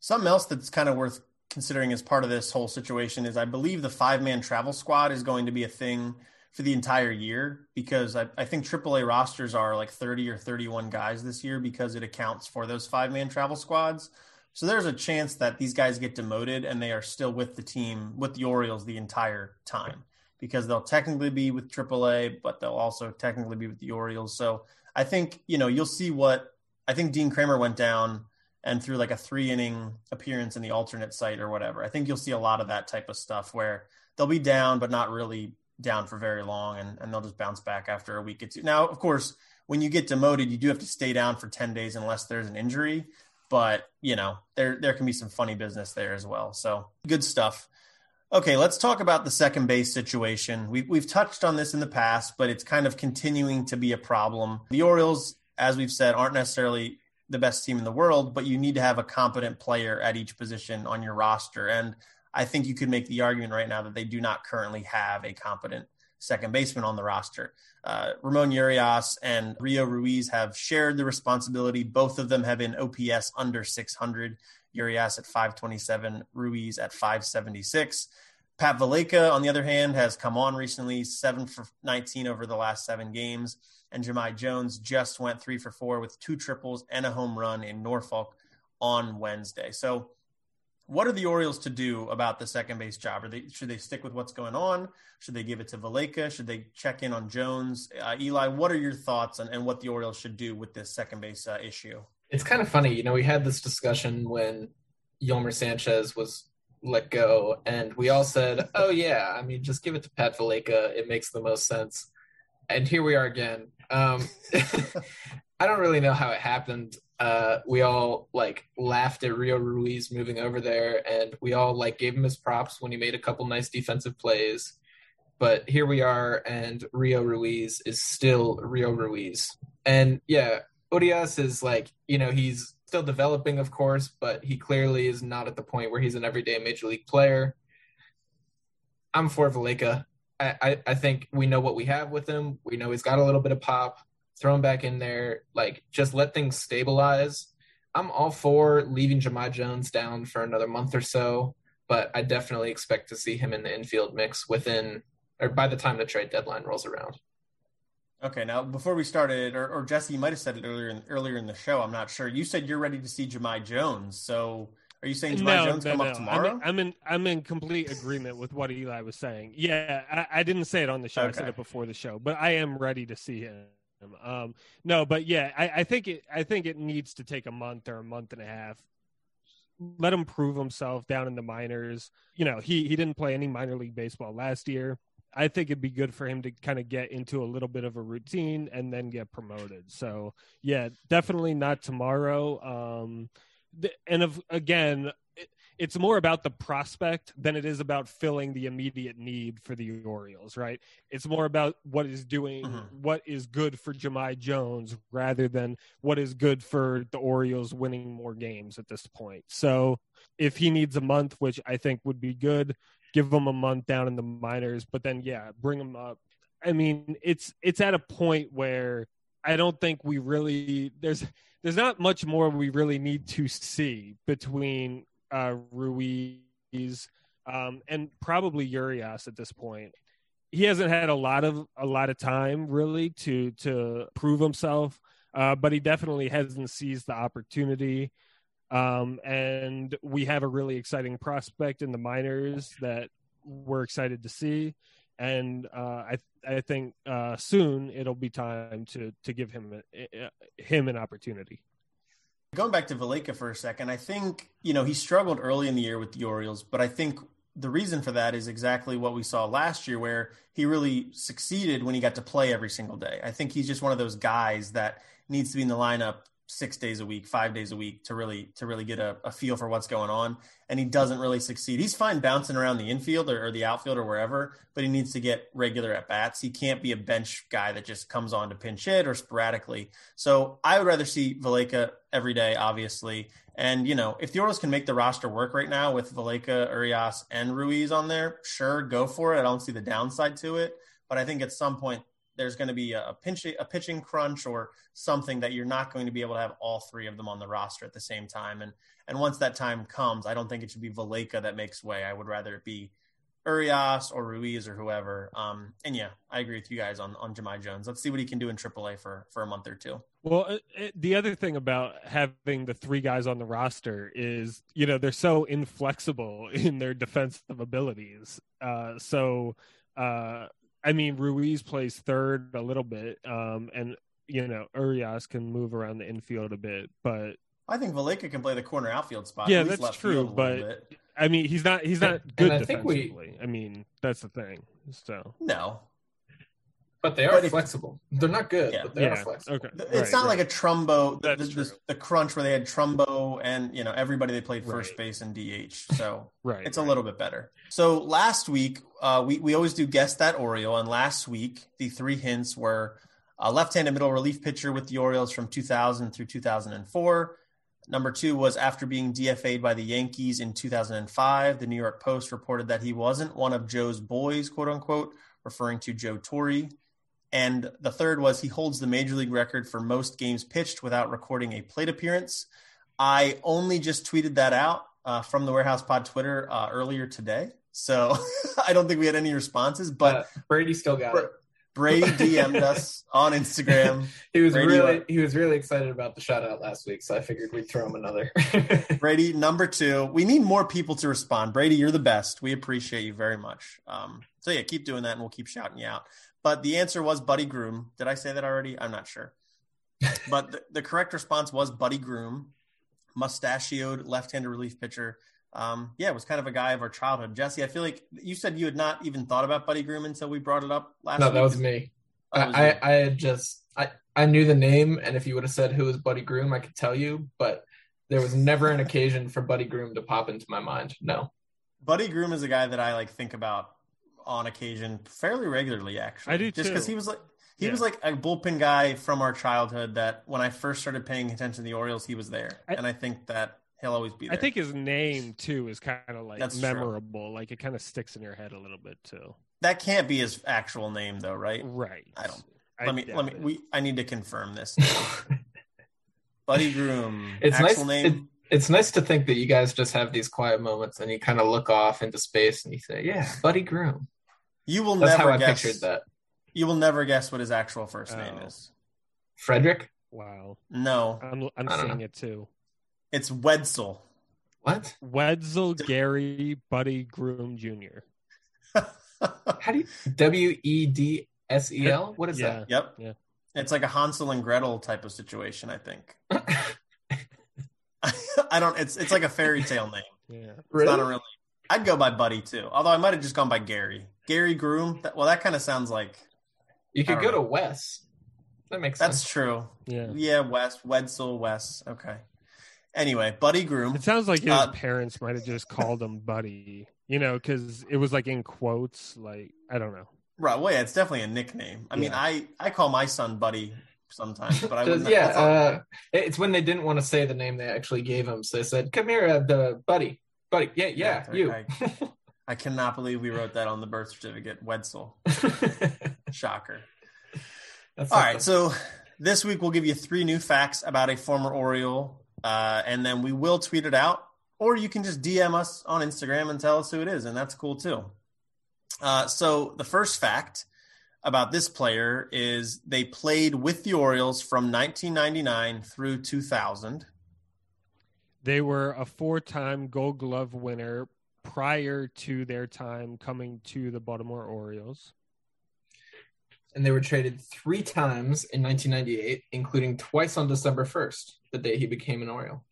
Speaker 1: something else that's kind of worth considering as part of this whole situation is i believe the five man travel squad is going to be a thing for the entire year because I, I think AAA rosters are like 30 or 31 guys this year because it accounts for those five man travel squads. So there's a chance that these guys get demoted and they are still with the team, with the Orioles the entire time because they'll technically be with AAA, but they'll also technically be with the Orioles. So I think, you know, you'll see what I think Dean Kremer went down and through like a three inning appearance in the alternate site or whatever. I think you'll see a lot of that type of stuff where they'll be down, but not really down for very long and, and they'll just bounce back after a week or two. Now, of course, when you get demoted, you do have to stay down for 10 days unless there's an injury, but you know, there there can be some funny business there as well. So, good stuff. Okay, let's talk about the second base situation. We've we've touched on this in the past, but it's kind of continuing to be a problem. The Orioles, as we've said, aren't necessarily the best team in the world, but you need to have a competent player at each position on your roster. And I think you could make the argument right now that they do not currently have a competent second baseman on the roster. Uh, Ramon Urias and Rio Ruiz have shared the responsibility. Both of them have an OPS under 600. Urias at 527, Ruiz at 576. Pat Valaika, on the other hand, has come on recently, seven for 19 over the last seven games. And Jahmai Jones just went three for four with two triples and a home run in Norfolk on Wednesday. So what are the Orioles to do about the second base job? Are they should they stick with what's going on? Should they give it to Valaika? Should they check in on Jones? Uh, Eli, what are your thoughts on and what the Orioles should do with this second base uh, issue?
Speaker 3: It's kind of funny, you know. We had this discussion when Yolmer Sanchez was let go, and we all said, "Oh yeah, I mean, just give it to Pat Valaika. It makes the most sense." And here we are again. Um, (laughs) I don't really know how it happened uh, we all like laughed at Rio Ruiz moving over there, and we all like gave him his props when he made a couple nice defensive plays. But here we are, and Rio Ruiz is still Rio Ruiz. And yeah, Urias is like, you know, he's still developing, of course, but he clearly is not at the point where he's an everyday major league player. I'm for Valaika. I, I, I think we know what we have with him. We know he's got a little bit of pop throw him back in there, like just let things stabilize. I'm all for leaving Jahmai Jones down for another month or so, but I definitely expect to see him in the infield mix within or by the time the trade deadline rolls around.
Speaker 1: Okay, now before we started, or, or Jesse, you might have said it earlier in, earlier in the show. I'm not sure. You said you're ready to see Jahmai Jones, so are you saying Jahmai no, Jones no, come no. up tomorrow?
Speaker 2: I'm in, I'm in, I'm in complete agreement with what Eli was saying. Yeah, I, I didn't say it on the show. Okay. I said it before the show, but I am ready to see him. Um, no, but yeah, I, I think it. I think it needs to take a month or a month and a half. Let him prove himself down in the minors. You know, he he didn't play any minor league baseball last year. I think it'd be good for him to kind of get into a little bit of a routine and then get promoted. So yeah, definitely not tomorrow. Um, and of again, it's more about the prospect than it is about filling the immediate need for the Orioles, right? It's more about what is doing, mm-hmm. what is good for Jahmai Jones rather than what is good for the Orioles winning more games at this point. So if he needs a month, which I think would be good, give him a month down in the minors, but then yeah, bring him up. I mean, it's it's at a point where I don't think we really there's there's not much more we really need to see between uh, Ruiz, um, and probably Urias at this point. He hasn't had a lot of a lot of time really to to prove himself, uh, but he definitely hasn't seized the opportunity. Um, and we have a really exciting prospect in the minors that we're excited to see. And uh, I I think uh, soon it'll be time to to give him a, him an opportunity.
Speaker 1: Going back to Valaika for a second, I think, you know, he struggled early in the year with the Orioles, but I think the reason for that is exactly what we saw last year, where he really succeeded when he got to play every single day. I think he's just one of those guys that needs to be in the lineup six days a week, five days a week to really to really get a, a feel for what's going on. And he doesn't really succeed. He's fine bouncing around the infield or, or the outfield or wherever, but he needs to get regular at bats. He can't be a bench guy that just comes on to pinch hit or sporadically. So I would rather see Valaika every day, obviously. And you know, if the Orioles can make the roster work right now with Valaika, Urias, and Ruiz on there, sure, go for it. I don't see the downside to it. But I think at some point there's going to be a, pinch, a pitching crunch or something that you're not going to be able to have all three of them on the roster at the same time. And and once that time comes, I don't think it should be Valaika that makes way. I would rather it be Urias or Ruiz or whoever. Um, and yeah, I agree with you guys on on Jahmai Jones. Let's see what he can do in AAA for for a month or two.
Speaker 2: Well, it, the other thing about having the three guys on the roster is, you know, they're so inflexible (laughs) in their defensive abilities. Uh, so uh, I mean, Ruiz plays third a little bit, um, and you know Urias can move around the infield a bit, but
Speaker 1: I think Valaika can play the corner outfield spot.
Speaker 2: Yeah, that's true, but I mean, he's not he's not
Speaker 3: and,
Speaker 2: good
Speaker 3: and I
Speaker 2: defensively.
Speaker 3: think we,
Speaker 2: I mean, that's the thing. So
Speaker 1: no,
Speaker 3: but they are
Speaker 1: But if-
Speaker 3: flexible. They're not good,
Speaker 1: Yeah.
Speaker 3: but they are
Speaker 2: yeah,
Speaker 3: flexible.
Speaker 2: okay.
Speaker 1: it's
Speaker 2: Right,
Speaker 1: not
Speaker 2: right.
Speaker 1: like a Trumbo. The, the, the, the crunch where they had Trumbo and you know everybody they played first
Speaker 2: Right.
Speaker 1: base and DH. So (laughs)
Speaker 2: right.
Speaker 1: it's a little bit better. So last week, uh, we we always do guess that Oriole, and last week the three hints were a left-handed middle relief pitcher with the Orioles from 2000 through 2004. Number two was after being DFA'd by the Yankees in 2005. The New York Post reported that he wasn't one of Joe's boys, quote unquote, referring to Joe Torre. And the third was he holds the major league record for most games pitched without recording a plate appearance. I only just tweeted that out uh, from the Warehouse Pod Twitter uh, earlier today. So (laughs) I don't think we had any responses, but
Speaker 3: uh, Brady still got it.
Speaker 1: Brady (laughs) DM'd us on Instagram.
Speaker 3: He was
Speaker 1: Brady
Speaker 3: really
Speaker 1: what?
Speaker 3: he was really excited about the shout out last week, so I figured we'd throw him another. (laughs)
Speaker 1: Brady, number two. We need more people to respond. Brady, you're the best. We appreciate you very much. Um, so yeah, keep doing that, and we'll keep shouting you out. But the answer was Buddy Groom. Did I say that already? I'm not sure. (laughs) But the, the correct response was Buddy Groom, mustachioed left-handed relief pitcher. Um, yeah, it was kind of a guy of our childhood. Jesse, I feel like you said you had not even thought about Buddy Groom until we brought it up last
Speaker 3: no,
Speaker 1: week.
Speaker 3: that was me.
Speaker 1: That was
Speaker 3: I,
Speaker 1: you.
Speaker 3: I, I had just I, I knew the name, and if you would have said who was Buddy Groom, I could tell you, but there was never an occasion for Buddy Groom to pop into my mind. No.
Speaker 1: Buddy Groom is a guy that I like think about on occasion fairly regularly actually.
Speaker 2: I do
Speaker 1: just because he was like he
Speaker 2: Yeah.
Speaker 1: was like a bullpen guy from our childhood that when I first started paying attention to the Orioles, he was there.
Speaker 2: I-
Speaker 1: and I think that he'll always be there.
Speaker 2: I think his name too is kind of like
Speaker 1: That's true.
Speaker 2: memorable. Like it kind of sticks in your head a little bit too.
Speaker 1: that can't be his actual name though, right?
Speaker 2: Right.
Speaker 1: I don't-
Speaker 2: I
Speaker 1: let me let me
Speaker 2: it.
Speaker 1: we I need to confirm this. (laughs) Buddy Groom.
Speaker 3: It's
Speaker 1: actual
Speaker 3: nice-
Speaker 1: name.
Speaker 3: it's nice to think that you guys just have these quiet moments and you kind of look off into space and you say, "Yeah, Buddy Groom."
Speaker 1: you will
Speaker 3: That's
Speaker 1: never
Speaker 3: how I
Speaker 1: guess
Speaker 3: pictured that.
Speaker 1: you will never guess what his actual first name
Speaker 2: Oh.
Speaker 1: is.
Speaker 3: Frederick.
Speaker 2: Wow.
Speaker 1: No.
Speaker 2: I'm I'm seeing
Speaker 3: know.
Speaker 2: it too.
Speaker 1: It's Wedsel.
Speaker 3: What?
Speaker 2: Wedsel (laughs) Gary Buddy Groom Jr. (laughs)
Speaker 3: How do you W E D S E L? What is
Speaker 2: Yeah.
Speaker 1: Yep.
Speaker 2: Yeah.
Speaker 1: It's like a Hansel and Gretel type of situation, I think. (laughs) I don't it's it's like a fairy tale name.
Speaker 2: Yeah.
Speaker 1: It's
Speaker 3: really?
Speaker 1: not a really I'd go by Buddy too. Although I might have just gone by Gary. Gary Groom. That, well, that kind of sounds like
Speaker 3: you could go
Speaker 1: know.
Speaker 3: to Wes. That makes
Speaker 1: that's
Speaker 3: sense.
Speaker 1: That's true.
Speaker 2: Yeah.
Speaker 1: Yeah, Wes, Wedsel, Wes. Okay. Anyway, Buddy Groom.
Speaker 2: It sounds like his
Speaker 1: Uh,
Speaker 2: parents might have just called him Buddy, you know, because it was like in quotes. Like I don't know.
Speaker 1: Right. Well, yeah, it's definitely a nickname. I mean, I I call my son Buddy sometimes, but I (laughs)
Speaker 3: Does-
Speaker 1: wouldn't.
Speaker 3: yeah, uh, it's when they didn't want to say the name they actually gave him, so they said, "Come here, uh, the buddy, buddy, yeah, yeah,
Speaker 1: Yeah,
Speaker 3: you."
Speaker 1: I cannot believe we wrote that on the birth certificate. Wedsel. (laughs) Shocker.
Speaker 3: That's
Speaker 1: All
Speaker 3: something.
Speaker 1: right, so this week we'll give you three new facts about a former Oriole, uh, and then we will tweet it out, or you can just DM us on Instagram and tell us who it is, and that's cool too. Uh, so the first fact about this player is they played with the Orioles from 1999 through 2000.
Speaker 2: They were a four-time Gold Glove winner prior to their time coming to the Baltimore Orioles.
Speaker 3: and they were traded three times in 1998, including twice on December 1st, the day he became an Oriole.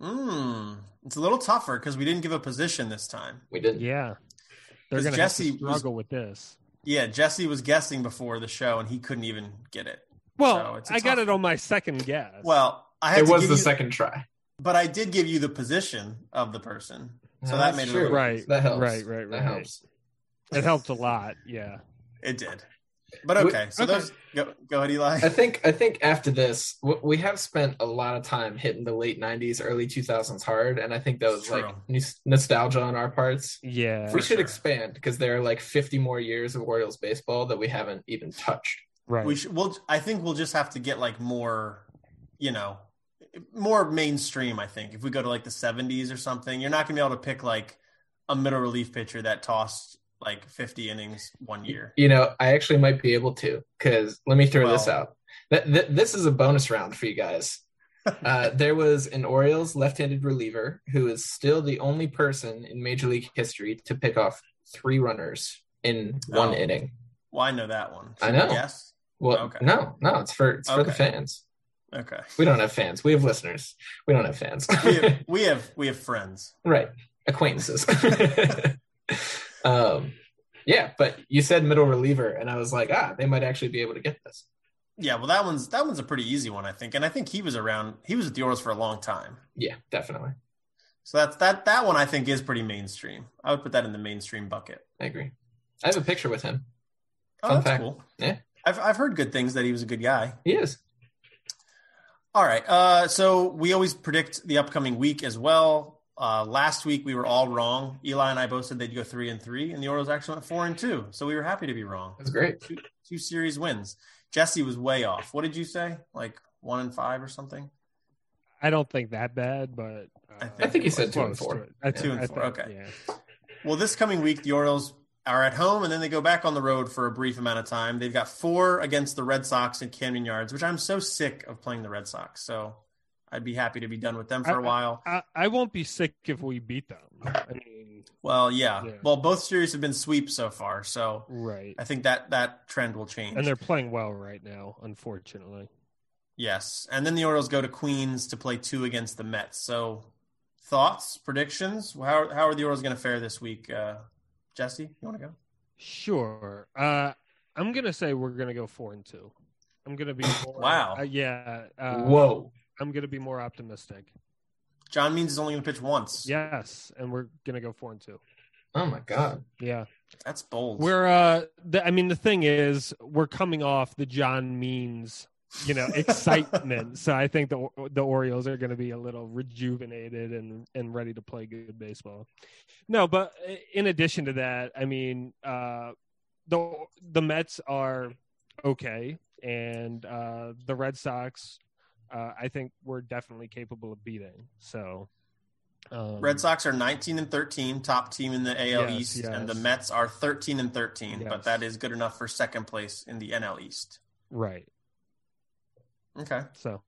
Speaker 1: Mm, it's a little tougher because we didn't give a position this time.
Speaker 3: We didn't.
Speaker 2: Yeah, they're
Speaker 1: 'Cause
Speaker 2: going to
Speaker 1: Jesse
Speaker 2: have
Speaker 1: was-
Speaker 2: struggle with this.
Speaker 1: Yeah, Jesse was guessing before the show, and he couldn't even get it.
Speaker 2: Well,
Speaker 1: So it's a
Speaker 2: I got
Speaker 1: tough
Speaker 2: it on my second guess.
Speaker 1: Well, I had
Speaker 3: It
Speaker 1: to
Speaker 3: was
Speaker 1: give
Speaker 3: the
Speaker 1: you,
Speaker 3: second try.
Speaker 1: but I did give you the position of the person, so
Speaker 3: No,
Speaker 1: that
Speaker 3: that's
Speaker 1: made it a
Speaker 3: true.
Speaker 1: little-
Speaker 2: right,
Speaker 3: That helps.
Speaker 2: Right, right, right.
Speaker 3: That helps.
Speaker 2: It helped a lot. Yeah.
Speaker 1: it did. But
Speaker 3: We-
Speaker 1: okay, so
Speaker 2: okay.
Speaker 1: those go, go ahead, Eli.
Speaker 3: I think I think after this, we have spent a lot of time hitting the late '90s, early 2000s hard, and I think that was
Speaker 1: True.
Speaker 3: like nos- nostalgia on our parts.
Speaker 2: Yeah.
Speaker 3: We should
Speaker 1: sure.
Speaker 3: expand because there are like 50 more years of Orioles baseball that we haven't even touched.
Speaker 2: Right.
Speaker 1: We should. We'll. I think we'll just have to get like more, you know, more mainstream. I think if we go to like the '70s or something, you're not gonna be able to pick like a middle relief pitcher that tossed like 50 innings one year.
Speaker 3: You know, I actually might be able to because let me throw this out. Th- th- this is a bonus round for you guys. (laughs) Uh, there was an Orioles left-handed reliever who is still the only person in Major League history to pick off three runners in one
Speaker 1: Oh.
Speaker 3: inning.
Speaker 1: Well, I know that one.
Speaker 3: I
Speaker 1: Should we
Speaker 3: know.
Speaker 1: Yes.
Speaker 3: Well,
Speaker 1: Okay.
Speaker 3: no, no, it's for it's for the fans.
Speaker 1: Okay.
Speaker 3: We don't have fans. We have listeners. We don't have fans.
Speaker 1: We have, (laughs) we have we have friends.
Speaker 3: right. Acquaintances. (laughs) um yeah, but you said middle reliever and I was like, ah, they might actually be able to get this.
Speaker 1: Yeah. Well, that one's that one's a pretty easy one, I think, and I think he was around. He was at the Orioles for a long time.
Speaker 3: Yeah, definitely.
Speaker 1: So that's that that one I think is pretty mainstream. I would put that in the mainstream bucket.
Speaker 3: I agree. I have a picture with him.
Speaker 1: Oh,
Speaker 3: Fun
Speaker 1: that's
Speaker 3: fact.
Speaker 1: cool.
Speaker 3: Yeah.
Speaker 1: I've I've heard good things that he was a good guy.
Speaker 3: He is.
Speaker 1: All right. Uh, so we always predict the upcoming week as well. Uh, last week we were all wrong. Eli and I both said they'd go three and three, and the Orioles actually went four and two. So we were happy to be wrong.
Speaker 3: That's great.
Speaker 1: Two, two series wins. Jesse was way off. What did you say? Like one and five or something?
Speaker 2: I don't think that bad, but uh,
Speaker 1: I
Speaker 3: I think he said two and four.
Speaker 2: to it. I
Speaker 1: Two and
Speaker 2: I
Speaker 1: four,
Speaker 2: think-
Speaker 1: okay.
Speaker 2: Yeah.
Speaker 1: Well, this coming week the Orioles are at home, and then they go back on the road for a brief amount of time. They've got four against the Red Sox in Camden Yards, which I'm so sick of playing the Red Sox. So I'd be happy to be done with them for a
Speaker 2: I-
Speaker 1: while.
Speaker 2: I, I won't be sick if we beat them. I mean,
Speaker 1: Well, yeah.
Speaker 2: Yeah.
Speaker 1: Well, both series have been sweeps so far, so
Speaker 2: right.
Speaker 1: I think that that trend will change.
Speaker 2: And they're playing well right now, unfortunately.
Speaker 1: yes, and then the Orioles go to Queens to play two against the Mets. So, thoughts, predictions? How how are the Orioles going to fare this week? Uh, Jesse, you want to go?
Speaker 2: Sure. Uh, I'm gonna say we're gonna go four and two. I'm gonna be (laughs) more,
Speaker 1: Wow.
Speaker 2: uh, yeah. Uh,
Speaker 3: Whoa.
Speaker 2: I'm gonna be more optimistic.
Speaker 1: John Means is only going to pitch once.
Speaker 2: Yes, and we're gonna go four and two.
Speaker 3: Oh my god.
Speaker 2: Yeah.
Speaker 1: that's bold.
Speaker 2: We're uh the, I mean the thing is we're coming off the John Means, you know, excitement. (laughs) so I think the the Orioles are going to be a little rejuvenated and and ready to play good baseball. No, but in addition to that, I mean, uh the the Mets are okay and uh the Red Sox uh I think we're definitely capable of beating. So um,
Speaker 1: Red Sox are 19 and 13, top team in the AL
Speaker 2: Yes,
Speaker 1: East,
Speaker 2: yes.
Speaker 1: and the Mets are 13 and 13, but that is good enough for second place in the NL East.
Speaker 2: right.
Speaker 1: Okay.
Speaker 2: So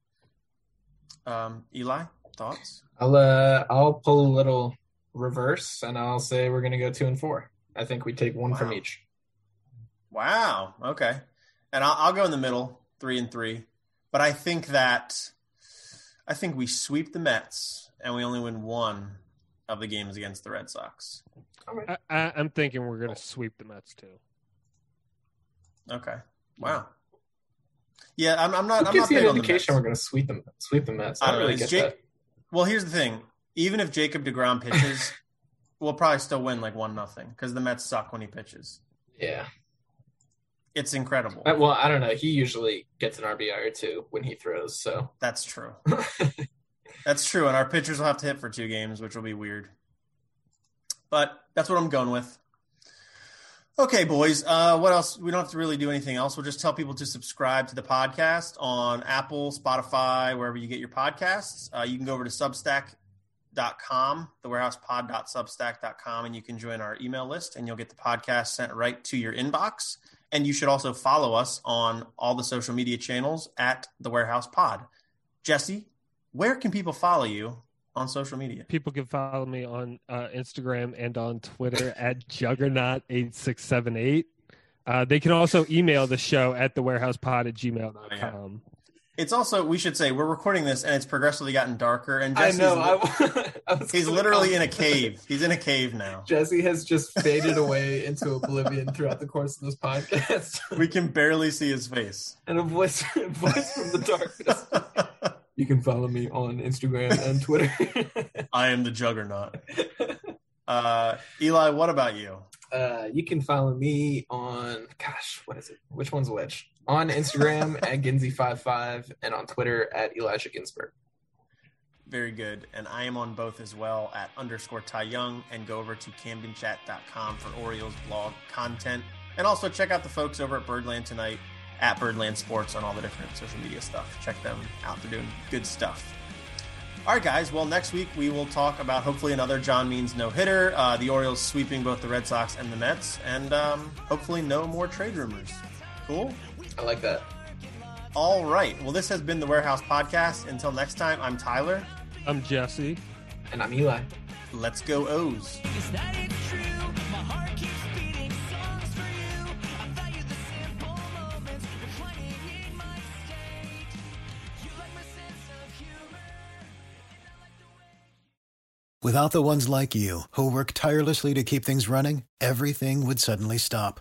Speaker 1: Um, Eli, thoughts?
Speaker 3: I'll uh I'll pull a little reverse and I'll say we're gonna go two and four. I think we take one from each.
Speaker 1: Wow. Okay. And I'll, I'll go in the middle, three and three. But I think that I think we sweep the Mets and we only win one of the games against the Red Sox.
Speaker 2: I, I, I'm thinking we're going to sweep the Mets too.
Speaker 1: Okay. Wow. Yeah, I'm, I'm not.
Speaker 3: Who
Speaker 1: I'm
Speaker 3: gives
Speaker 1: not
Speaker 3: you an
Speaker 1: the
Speaker 3: indication we're gonna sweep them sweep the Mets? I
Speaker 1: I
Speaker 3: don't
Speaker 1: don't
Speaker 3: really get
Speaker 1: Jake?
Speaker 3: that.
Speaker 1: Well, here's the thing. Even if Jacob Degrom pitches, we'll probably still win like one nothing because the Mets suck when he pitches.
Speaker 3: Yeah.
Speaker 1: It's incredible.
Speaker 3: Uh, Well, I don't know. He usually gets an RBI or two when he throws, so
Speaker 1: That's true. (laughs) That's true. And our pitchers will have to hit for two games, which will be weird. But that's what I'm going with. Okay, boys. Uh, what else? We don't have to really do anything else. We'll just tell people to subscribe to the podcast on Apple, Spotify, wherever you get your podcasts. Uh, you can go over to substack.com, thewarehousepod.substack.com, and you can join our email list and you'll get the podcast sent right to your inbox. And you should also follow us on all the social media channels at the Warehouse Pod. Jesse, where can people follow you on social media?
Speaker 2: People can follow me on uh, Instagram and on Twitter (laughs) at Juggernaut8678. Uh, they can also email the show at thewarehousepod at gmail.com.
Speaker 1: It's also we should say we're recording this and it's progressively gotten darker. And
Speaker 3: I know.
Speaker 1: li- (laughs)
Speaker 3: I,
Speaker 1: he's literally in a (laughs) cave. He's in a cave now.
Speaker 3: Jesse has just (laughs) faded away into oblivion throughout the course of this podcast,
Speaker 1: We can barely see his face.
Speaker 3: and a voice, voice from the darkness. You can follow me on Instagram and Twitter.
Speaker 1: I am the juggernaut. Uh, Eli, what about you?
Speaker 3: Uh, you can follow me on gosh, what is it? Which one's which? On Instagram (laughs) at Ginzy55 and on Twitter at Elijah Ginsburg.
Speaker 1: Very good. And I am on both as well at underscore Ty Young and go over to CamdenChat.com for Orioles blog content. And also check out the folks over at Birdland tonight at Birdland Sports on all the different social media stuff. Check them out. They're doing good stuff. All right, guys. Well, next week we will talk about hopefully another John Means no hitter, uh, the Orioles sweeping both the Red Sox and the Mets, and um, hopefully no more trade rumors. Cool.
Speaker 3: I like that.
Speaker 1: All right. Well, this has been the Warehouse Podcast. Until next time, I'm Tyler.
Speaker 2: I'm Jesse.
Speaker 3: And I'm Eli.
Speaker 1: Let's go O's.
Speaker 4: Is that it true? My heart keeps beating songs for you. I value the simple moments we're playing in my state. You like my sense of humor. and I like the way.
Speaker 5: Without the ones like you, who work tirelessly to keep things running, everything would suddenly stop.